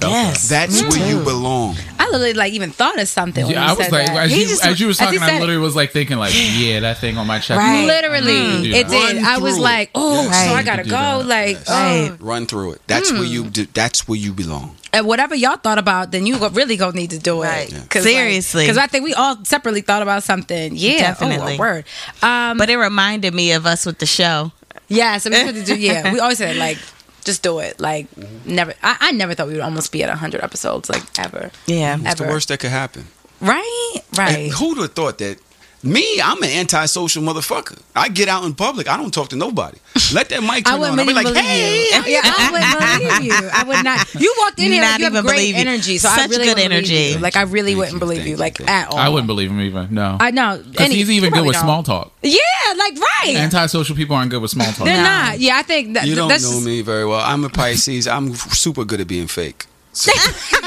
Yes. that. That's where you belong. I literally like even thought of something. When Yeah, you I was said like, that. as He you, just- as you was talking, I said literally was like thinking, like, yeah, that thing on my chest. Right. Literally, Mm. it did. I was like, oh, Yes. so I gotta go. that. Like, Right. oh. Run through it. That's where you do, that's where you belong. and whatever y'all thought about, then you really gonna need to do it. Right. Cause Seriously. because I think we all separately thought about something. Yeah, Definitely. Oh, word. Um, But it reminded me of us with the show. yeah, so we had to do. Yeah, we always said like, just do it. Like, never. I, I never thought we would almost be at hundred episodes, like ever. Yeah. It's the worst that could happen. Right, right. And who'd have thought that? Me, I'm an antisocial motherfucker. I get out in public. I don't talk to nobody. Let that mic I turn wouldn't on. I'll be like, believe hey. you. Yeah, I wouldn't believe you. I would not. You walked in here like Not you have even great believe you. energy, so I Such really good wouldn't believe energy. you. Like I really Thank wouldn't you, believe you, you, like you. at all. I wouldn't believe him even. No. I know. Because he's even good with small talk. Yeah, like right. Antisocial people aren't good with small talk. They're not. Yeah, I think that You don't that's know just- me very well. I'm a Pisces. I'm super good at being fake. So,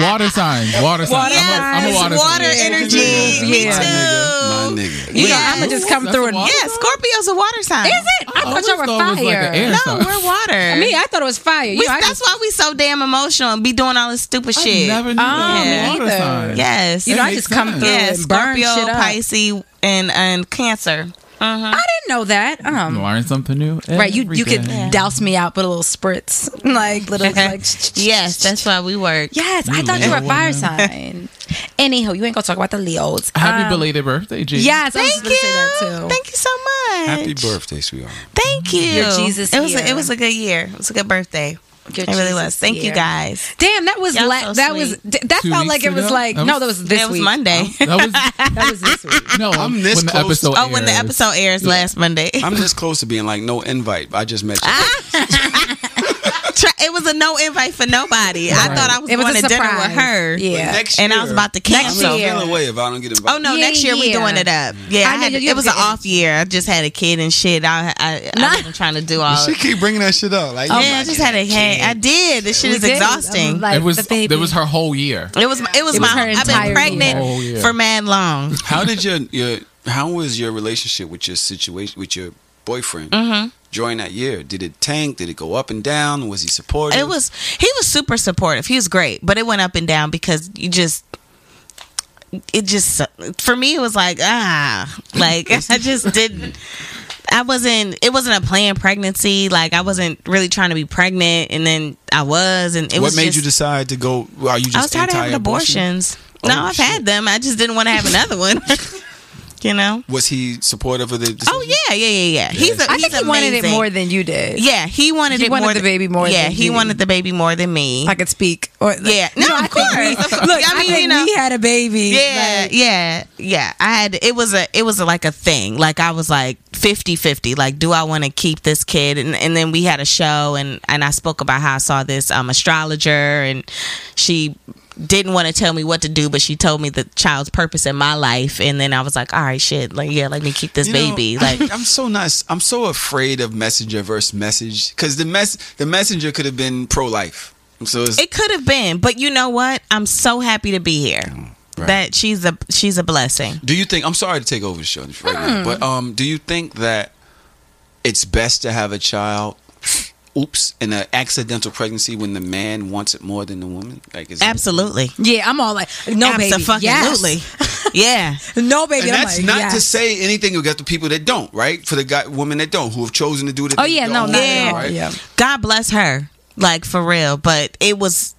Water signs. Water signs. I'm, a, I'm a Yes, water, water sign. energy. Yeah. Me my too. nigga. You know, I'm gonna just come That's through a and. Yeah, Scorpio's a water sign. Is it? I always thought y'all were thought it was like fire. an air No, we're water. I mean, I thought it was fire. You We- know, that's just, why we so damn emotional and be doing all this stupid I shit. never knew Oh, that me water either. sign. yes. you know, I makes just come sense. through yes, and burn Scorpio, shit up. Pisces, and and Cancer. I didn't know that. Um, Learn something new. right, you every you could day. douse me out with a little spritz, like little like. yes, that's why we work. Yes, I You thought you were a fire woman. sign. Anyhow, you ain't gonna talk about the Leos. Happy Um, belated birthday, Jesus. Yes, I was Thank say that you. too. Thank you so much. Happy birthday, sweetheart. Thank you. Your Jesus It was a, it was a good year. It was a good birthday. Your it really was. Thank you guys. Damn, that was la- so that was d- that Two felt like it was ago? like That no, was- that was this it was week. Monday. That was That was this week. no. I'm this when the close. episode. Oh, when the episode airs last Monday. I'm this close to being like no invite. I just met you. Try- it was a no invite for nobody. I thought I was It was going a to dinner with her. Yeah. Next And I was about to I'm cancel. year. feeling away if I don't get invited. Oh no! Yeah, next year we yeah. doing it up. Yeah, I I know had, it was an off year. I just had a kid and shit. I I, I Nah. wasn't trying to do all. She keep bringing that shit up. Like, yeah, I just had a kid. I did. This shit We is did. exhausting. Like, It was. It was her whole year. it was. It was It was my. I've been pregnant year. Oh, yeah. for mad long. How did your your how was your relationship with your situation with your boyfriend Mm-hmm. During that year? Did it tank? Did it go up and down? Was he supportive? It was. He was super supportive. He was great, but it went up and down because you just. It just for me it was like ah like I just didn't I wasn't it wasn't a planned pregnancy like I wasn't really trying to be pregnant and then I was and it was what was made just, you decide to go? Are you just I was tired of having abortions. No, Oh, I've shit. had them. I just didn't want to have another one. you know? Was he supportive of the? Decision? Oh yeah, yeah, yeah, yeah. He's a, I he's think he wanted it more than you did. Yeah, he wanted He it wanted more the than- baby more Yeah, than he you. wanted the baby more than me. I could speak. Or Yeah. you No, know, I of think we- course. look, I I, mean, think you know- we had a baby. yeah, like- yeah, yeah. I had it was a it was a, like a thing. Like I was like 50-50. Like do I want to keep this kid? And and then we had a show and and I spoke about how I saw this um astrologer and she didn't want to tell me what to do, but she told me the child's purpose in my life, and then I was like, "All right, shit, like yeah, let me keep this You know, baby." Like, I'm so not. I'm so afraid of messenger versus message because the mess the messenger could have been pro life. So it's, It could have been, but you know what? I'm so happy to be here. right. That she's a she's a blessing. Do you think? I'm sorry to take over the show right now, but um, do you think that it's best to have a child? Oops, in an accidental pregnancy when the man wants it more than the woman. Like, is it- Absolutely. Yeah, I'm all like, no baby, Absolutely. yes. yeah. no baby. and I'm that's like, not yes. to say anything against the people that don't, right? For the guy, women that don't, who have chosen to do the Oh yeah, they no, don't not at all. right? Yeah. God bless her. Like for real. But it was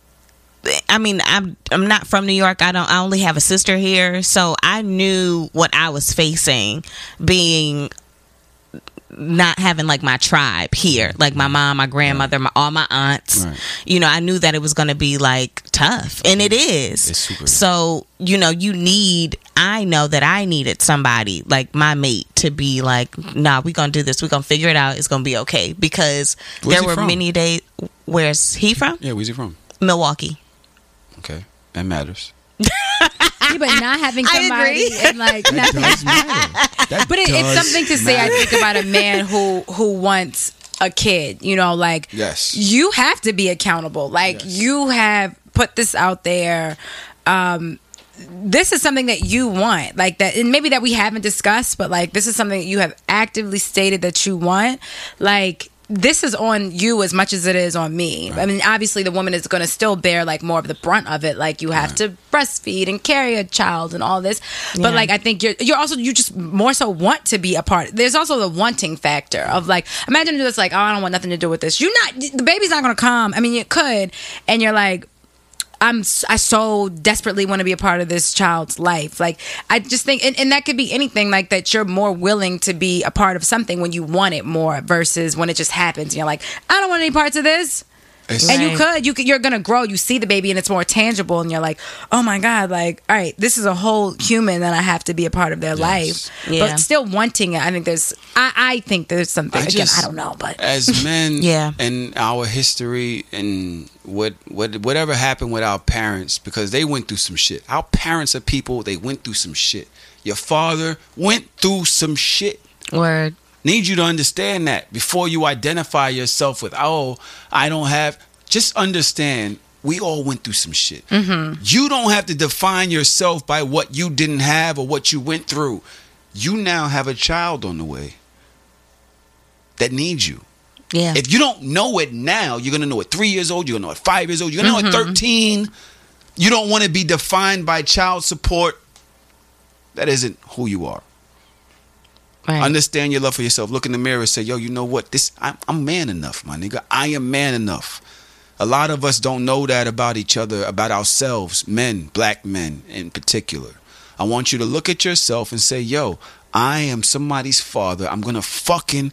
I mean, I'm I'm not from New York. I don't I only have a sister here. So I knew what I was facing being not having like my tribe here, like my mom, my grandmother, my all my aunts. Right. You know, I knew that it was going to be like tough, and it is. It's super. So you know, you need. I know that I needed somebody like my mate to be like, "Nah, we gonna do this. We gonna figure it out. It's gonna be okay." Because Where's there were from? many days. Where's he from? Yeah, where's he from? Milwaukee. Okay, that matters. Yeah, but not having I somebody agree. and like nothing. Does. That But it, it's something to say. I think about a man who who wants a kid. You know, like Yes. you have to be accountable. Like you have put this out there. Um, this is something that you want, like that, and maybe that we haven't discussed, but like this is something that you have actively stated that you want. Like this is on you as much as it is on me. I mean, obviously, the woman is going to still bear like more of the brunt of it. Like you have to breastfeed and carry a child and all this. But Yeah. like I think you're you're also you just more so want to be a part. There's also the wanting factor of like imagine it's like oh I don't want nothing to do with this. You're not the baby's not going to come. I mean, it could, and you're like. I'm I so desperately want to be a part of this child's life. Like I just think, and, and that could be anything like that. You're more willing to be a part of something when you want it more versus when it just happens. You're like, I don't want any parts of this. It's- And you could, you could, you're gonna grow. You see the baby, and it's more tangible, and you're like, oh my god, like, all right, this is a whole human that I have to be a part of their life. Yeah. But still wanting it, I think there's, I, I think there's something. I again, just- I don't know, but as men Yeah. in our history and what what whatever happened with our parents because they went through some shit. Our parents are people, they went through some shit. Your father went through some shit. Word. Need you to understand that before you identify yourself with oh, I don't have just understand we all went through some shit. Mm-hmm. You don't have to define yourself by what you didn't have or what you went through. You now have a child on the way that needs you. Yeah. If you don't know it now, you're gonna know it three years old. You're gonna know it five years old. You're gonna know it mm-hmm. thirteen. You don't want to be defined by child support. That isn't who you are. Right. Understand your love for yourself. Look in the mirror and say, "Yo, you know what? This I'm, I'm man enough, my nigga. I am man enough." A lot of us don't know that about each other, about ourselves, men, black men in particular. I want you to look at yourself and say, "Yo, I am somebody's father. I'm gonna fucking,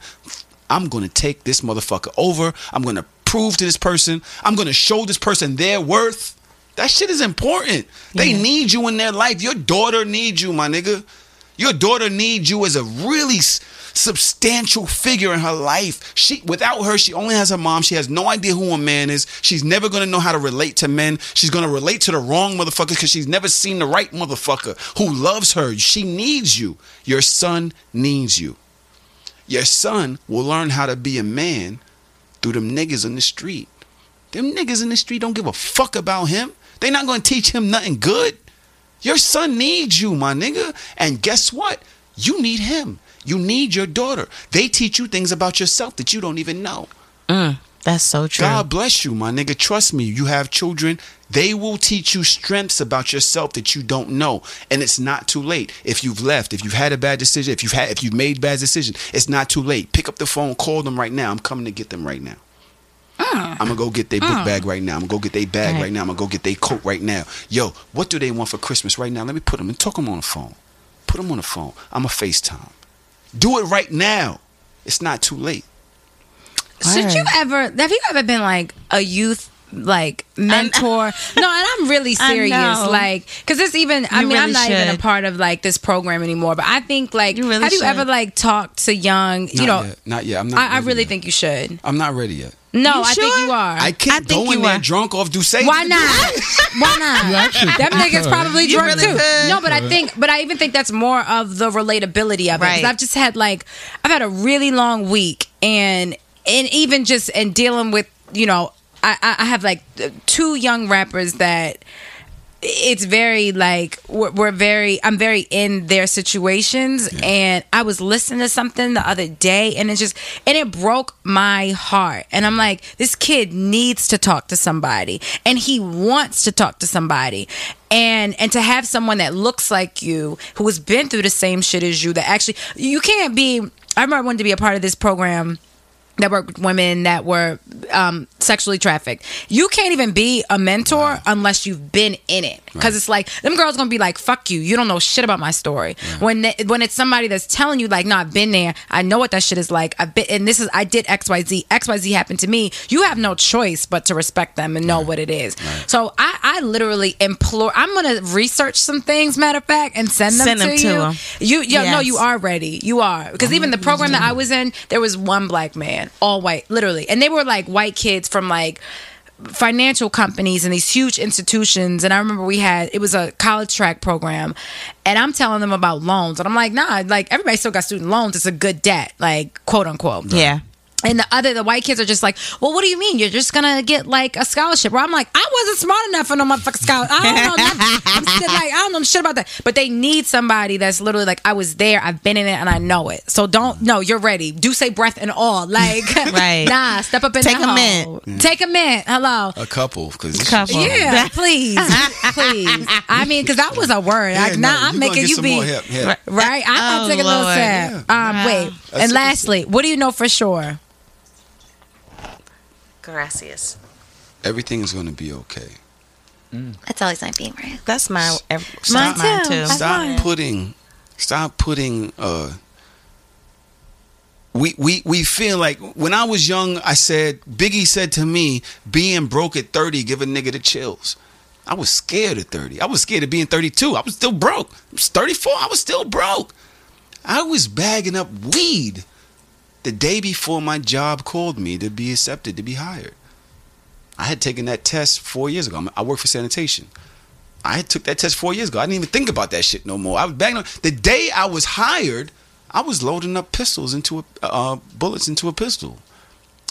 I'm gonna take this motherfucker over. I'm gonna prove to this person. I'm gonna show this person their worth." That shit is important. They need you in their life. Your daughter needs you, my nigga. Your daughter needs you as a really substantial figure in her life. She without her, she only has her mom. She has no idea who a man is. She's never gonna know how to relate to men. She's gonna relate to the wrong motherfucker because she's never seen the right motherfucker who loves her. She needs you. Your son needs you. Your son will learn how to be a man through them niggas in the street. Them niggas in the street don't give a fuck about him. They not gonna teach him nothing good. Your son needs you, my nigga. And guess what? You need him. You need your daughter. They teach you things about yourself that you don't even know. Mm, that's so true. God bless you, my nigga. Trust me, you have children. They will teach you strengths about yourself that you don't know. And it's not too late. If you've left, if you've had a bad decision, if you've had if you've made bad decisions, it's not too late. Pick up the phone, call them right now. I'm coming to get them right now. Mm. I'm gonna go get their book mm. bag right now. I'm gonna go get their bag Right. right now. I'm gonna go get their coat right now. Yo, what do they want for Christmas right now? Let me put them and talk them on the phone. Put them on the phone. I'm a FaceTime. Do it right now. It's not too late. Should you ever have you ever been like a youth like mentor? no, and I'm really serious. Like, because it's even I You mean I'm really not even a part of like this program anymore. But I think like You really have you ever like talked to young? You Not know, yet. Not yet. I'm not. I, I really yet. think you should. I'm not ready yet. No, You I think you are. I can't I think go in you there are. drunk off D'ussé. Why not? Why not? That actually Them niggas probably You drunk really too. could. No, but I think, but I even think that's more of the relatability of it. Right. I've just had like, I've had a really long week, and and even just and dealing with you know I, I I have like two young rappers that it's very like we're, we're very i'm very in their situations. And i was listening to something the other day and it just and it broke my heart. And i'm like this kid needs to talk to somebody. And he wants to talk to somebody. And and to have someone that looks like you who has been through the same shit as you that actually you can't be i remember I wanted to be a part of this program that worked with women that were um, sexually trafficked. You can't even be a mentor unless you've been in it. Because it's like them girls gonna be like, "Fuck you! You don't know shit about my story." When they, when it's somebody that's telling you like, "No, I've been there. I know what that shit is like. I've been, and this is I did X Y Z. X Y Z happened to me." You have no choice but to respect them and know what it is. So I, I literally implore. I'm gonna research some things. Matter of fact, and send them Send to them to you. 'em. You, yeah, no, you are ready. You are because even the program that I was in, there was one black man, all white, literally, and they were like white kids from like financial companies and these huge institutions. And I remember we had it was a college track program, and I'm telling them about loans, and I'm like, nah, like everybody still got student loans. It's a good debt, like quote unquote. Yeah. And the other, the white kids are just like, well, what do you mean? You're just gonna get like a scholarship? Where I'm like, I wasn't smart enough for no motherfucking scholarship. I don't know nothing. I'm still like, I don't know shit about that. But they need somebody that's literally like, I was there, I've been in it, and I know it. So don't, no, you're ready. Do say breath and all. Like, Right. nah, step up in Take the a hole. Take a minute. Hello. A couple, because Couple. Yeah, please, please. I mean, because that was a word. Yeah, like, no, I'm making get you some be more hip, hip. right. I'm Oh, gonna take a little Lord. sip. Um, wait. That's And lastly, what do you know for sure? Gracias. everything is going to be okay. That's always my favorite. That's my ev- Mine that's mine too. too. Stop putting, stop putting. uh we, we we feel like when I was young, I said Biggie said to me, being broke at 30 give a nigga the chills. I was scared at 30. I was scared of being 32. I was still broke. I was 34. I was still broke. I was bagging up weed the day before my job called me to be accepted to be hired. I had taken that test four years ago. I'm- work for sanitation. I took that test four years ago. I didn't even think about that shit no more. I was bagging up. The day I was hired, I was loading up pistols into a uh, bullets into a pistol.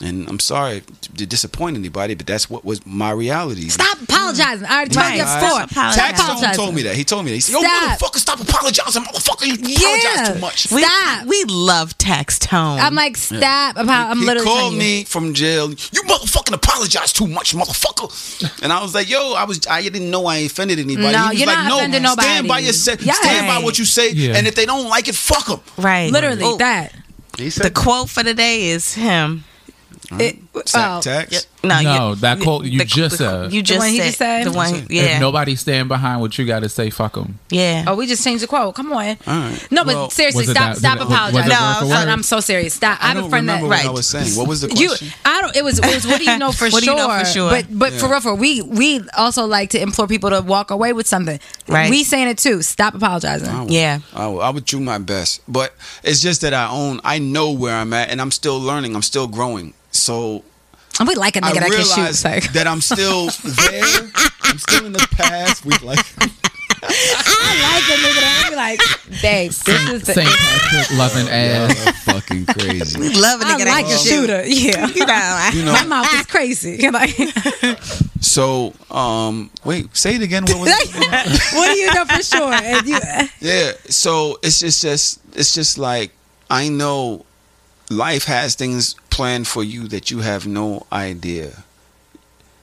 And I'm sorry to disappoint anybody, but that's what was my reality. Stop apologizing. I already told Right. you before. Stop Stop Tax Stone told me that. He told me that. He said, "Yo, Stop. motherfucker, stop apologizing, motherfucker. You Yeah. apologize too much." We, Stop. we love Taxstone. I'm like, stop. I'm, I'm he literally called telling you. me from jail. You motherfucking apologize too much, motherfucker. And I was like, yo, I was I didn't know I offended anybody. No, he was you're like, not no, offending stand by nobody. your se- Yes. stand by what you say, Yeah. and if they don't like it, fuck them. right. Literally Oh, that. He The quote for the day is him. It, Sack oh, tax. No, No, you- that quote you the- just the- said. You just one he said. just said? The one. If Yeah. nobody stand behind what you got to say, fuck them. yeah. oh, we just changed the quote. Come on. All right. No, but seriously, stop. that- stop was it- was it apologizing. No, word? I'm so serious. Stop. I I have don't a friend that. remember what I Right. was saying. What was the You. I don't. It was. It was. What do you know for What do sure? you know for sure? But but for real, for we we also like to implore people to walk away with something. Right. We saying it too. Stop apologizing. I would- Yeah. I would, I would do my best, but it's just that I own. I know where I'm at, and I'm still learning. I'm still growing. So And we like a I nigga that can shoot. So. that I'm still there. I'm still in the past. We like. I like a nigga that I be like, babe, this is the. St. Patrick loving ass. fucking crazy. Love a I nigga like a that can shoot. shooter. Yeah. You know. I- You know. My mouth is crazy. like, So, um, wait, say it again. What was it? what do you know for sure? And you, Yeah. So it's just, just it's just like I know life has things planned for you that you have no idea.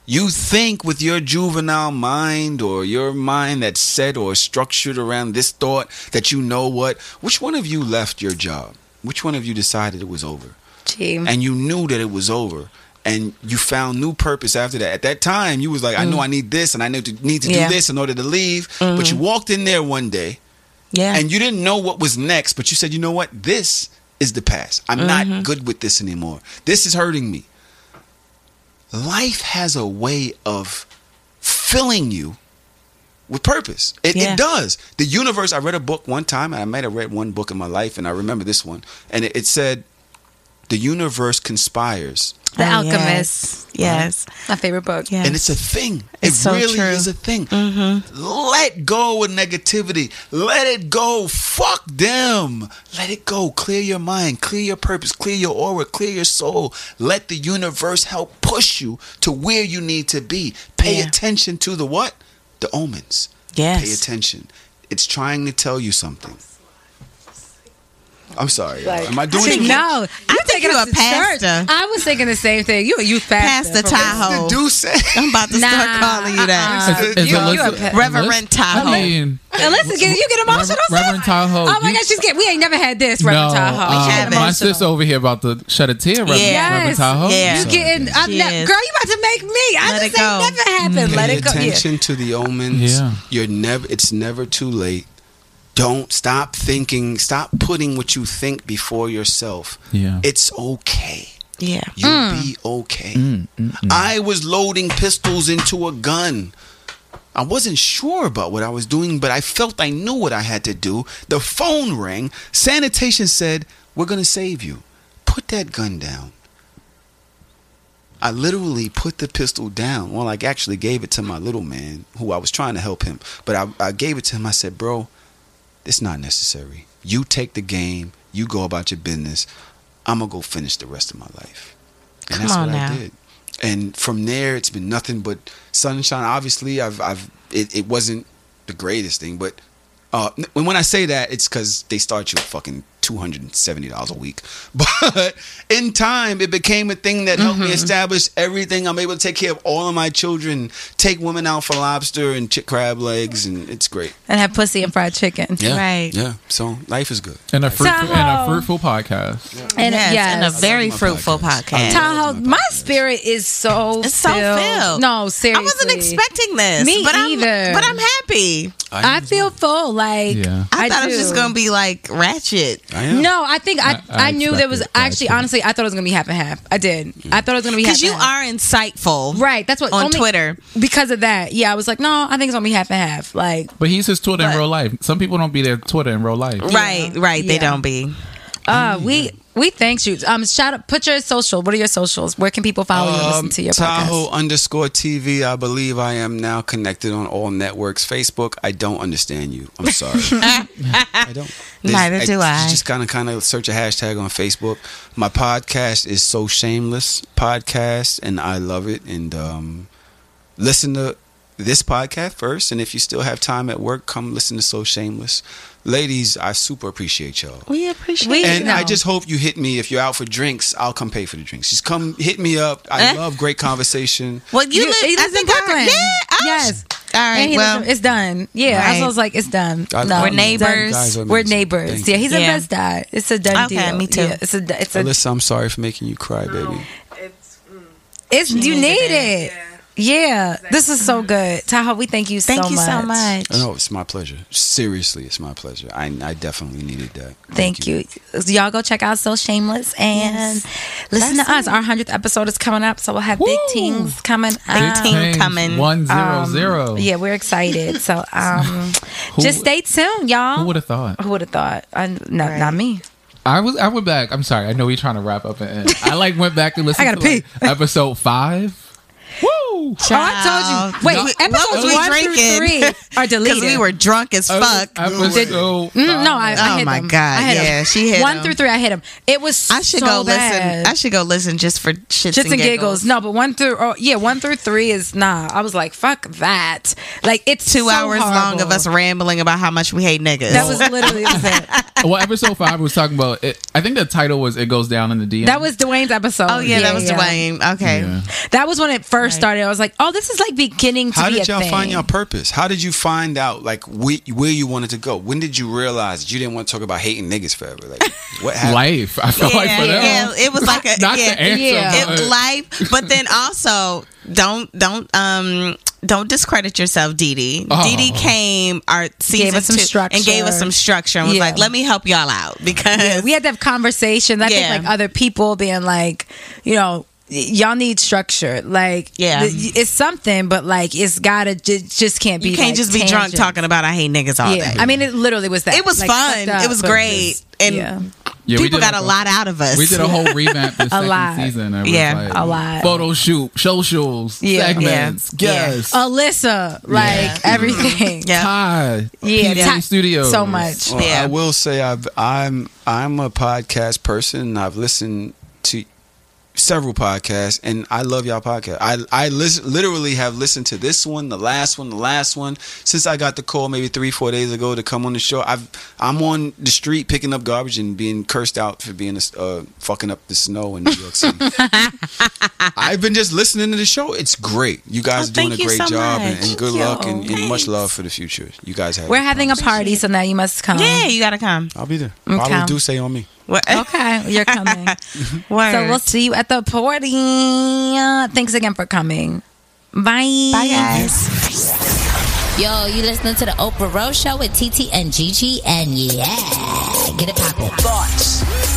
You think with your juvenile mind or your mind that's set or structured around this thought that you know what. Which one of you left your job? Which one of you decided it was over? Gee. and you knew that it was over and you found new purpose after that at that time you was like i know mm. i need this and i need to need to Yeah. do this in order to leave but mm-hmm. you walked in there one day yeah. and you didn't know what was next but you said you know what this is the past. I'm not mm-hmm. good with this anymore. This is hurting me. Life has a way of filling you with purpose. It, Yeah. it does. The universe i read a book one time and i might have read one book in my life and i remember this one and it, it said The universe conspires. The Oh, Alchemist. Yes. My favorite book. yes. And it's a thing. It's it so really true. is a thing. Mm-hmm. Let go of negativity. Let it go. Fuck them. Let it go. Clear your mind. Clear your purpose. Clear your aura. Clear your soul. Let the universe help push you to where you need to be. Pay Yeah. attention to the what? The omens. Yes. Pay attention. It's trying to tell you something. I'm sorry. y'all. Am I doing See, no, you think taking you a to church. pastor. I was thinking the same thing. You a youth pastor. Pastor. Tahoe. Do say. I'm about to Nah, start calling you that. uh-uh. Is, is You- you a pet- Reverend Tahoe. I mean, Alyssa, get, you get emotional. Reverend- Reverend Tahoe, Oh my you- gosh, she's getting. We ain't never had this, Reverend no, Tahoe. uh, She my emotional. sister over here about to shed a tear. Reverend, Yeah. Reverend Tahoe. Yeah. You getting? I'm She not, is. girl, you about to make me. I Let just it ain't never happened. Let Pay it go. Yeah. attention to the omens. Yeah. You're never it's never too late. Don't stop thinking, stop putting what you think before yourself. Yeah. It's okay. Yeah. You'll mm. be okay. Mm, mm, I was loading pistols into a gun. I wasn't sure about what I was doing, but I felt I knew what I had to do. The phone rang. Sanitation said, We're going to save you. Put that gun down. I literally put the pistol down. Well, I actually gave it to my little man who I was trying to help him. But I, I gave it to him. I said, Bro, it's not necessary. You take the game, you go about your business. I'm going to go finish the rest of my life. And Come that's on what now. I did. And from there, it's been nothing but sunshine. Obviously, I've, I've, it, it wasn't the greatest thing, but uh, when when I say that, it's because they start you fucking two hundred and seventy dollars a week. But in time, it became a thing that helped Mm-hmm. me establish everything. I'm able to take care of all of my children, take women out for lobster and chick crab legs, and it's great. And have pussy and fried chicken. Yeah, Right. Yeah, so life is good. And a fruitful, and a fruitful podcast. And yes, yes. and a very fruitful podcast. podcast. Tahoe, my spirit is so It's so filled. filled. No, seriously. I wasn't expecting this. Me but I'm, either. But I'm happy. I feel full. Like Yeah. I, thought it was just gonna be like ratchet. I am. No, I think I, I, I knew there was expected actually honestly I thought it was gonna be half and half. I did. I thought it was gonna be half Because you and half. are insightful. right. That's what on only Twitter. because of that. Yeah, I was like, no, I think it's gonna be half and half. Like, But he's his Twitter in real life. Some people don't be their Twitter in real life. Right, right. They Yeah. don't be. uh, we we thank you. Um, shout out. Put your social. What are your socials? Where can people follow you and listen Um, to your Tahoe podcast? underscore TV. I believe I am now connected on all networks. Facebook. I don't understand you. I'm sorry. I don't. Neither do I. You just kind of kind of search a hashtag on Facebook. My podcast is so shameless podcast, and I love it. And um, listen to this podcast first, and if you still have time at work, come listen to So Shameless. Ladies, I super appreciate y'all. We appreciate We- it. And No. I just hope you hit me if you're out for drinks. I'll come pay for the drinks. Just come hit me up. I Eh? love great conversation. Well, you, You- live, he I in think I- Brooklyn. yeah. Yes. All And right. he Well, lives- it's done. Yeah, Right. I was like, it's done. I- No, We're neighbors. done. We're neighbors. Thank Yeah, you. he's a best dad. It's a done Okay, deal. me too. Yeah, it's a. It's a. Alyssa, I'm sorry for making you cry, baby. It's It's you need it. Yeah, this is so good. Tahoe, we thank you so thank you much. so much. No, it's my pleasure. Seriously, it's my pleasure. I, I definitely needed that. Thank you. Y'all go check out So Shameless and listen That's to us. it. Our 100th episode is coming up, so we'll have big Woo! things coming Big up. ting Things, coming. One zero Um. Yeah, we're excited. So um, Who- just stay tuned, y'all. Who would have thought? Who would have thought? I, no, Right. Not me. I was. I went back. I'm sorry. I know we're trying to wrap up and end. I like went back and listened I to gotta like, episode five. Woo! Oh, I told you. Wait, No, episodes we one drinking? through three are deleted. Because we were drunk as fuck. Episode. Mm, no, I, I hit him. Oh my them. God, I hit yeah, them. she hit one them. through three. I hit them. It was. I should so go bad. listen. I should go listen just for shits, Shits and giggles. No, but one through oh, yeah, one through three is nah. I was like, fuck that. Like it's Two so hours long of us rambling about how much we hate niggas. That was literally was it. well, episode five was talking about. It, I think the title was "It Goes Down in the DM." That was Dwayne's episode. oh yeah, that was yeah. Dwayne. Okay. Yeah. That was when it first started. I was like, oh, this is like beginning to How be did a y'all thing. find your purpose? How did you find out like whe- where you wanted to go? When did you realize you didn't want to talk about hating niggas forever? Like what happened? life. I felt like Yeah, for them. yeah, it was like a not yeah, the answer. yeah. but- it, life, but then also don't don't um don't discredit yourself, Dee Dee. Oh. Dee Dee came our season us some two and gave us some structure and was Yeah. like, "Let me help y'all out," because Yeah, we had to have conversations. I Yeah. think like other people being like, you know, y- y'all need structure. Like, Yeah. th- it's something, but like it's gotta ju- just can't be. you can't like, just be drunk talking about I hate niggas all Yeah, day. I mean, it literally was that. it was Like, fun. up, it was but great, and yeah. Yeah, People did got like a lot out of us. We did a whole revamp this second lot. season. It was Yeah, like a lot. Photo shoot, socials, Yeah. segments, Yeah. guests, Alyssa, like everything. Yeah. Ty, Yeah, PDA Ty- Studios, So much. Well, Yeah. I will say I've, I'm I'm a podcast person. I've listened to several podcasts, and I love y'all podcast. I I listen, literally have listened to this one, the last one, the last one since I got the call maybe three four days ago to come on the show. I've I'm on the street picking up garbage and being cursed out for being a, uh, fucking up the snow in New York City. I've been just listening to the show. It's great. You guys Oh, are doing a great so job, and, and good Thank luck, and, and much love for the future. You guys have. We're having a party, so now you must come. Yeah, you gotta come. I'll be there. Okay. Follow do say on me. What? Okay, you're coming. So we'll see you at the party. Thanks again for coming. Bye. Bye, guys. Yo, you listening to the Oprah Rose Show with TT and Gigi, and yeah, get it poppin'. Thoughts.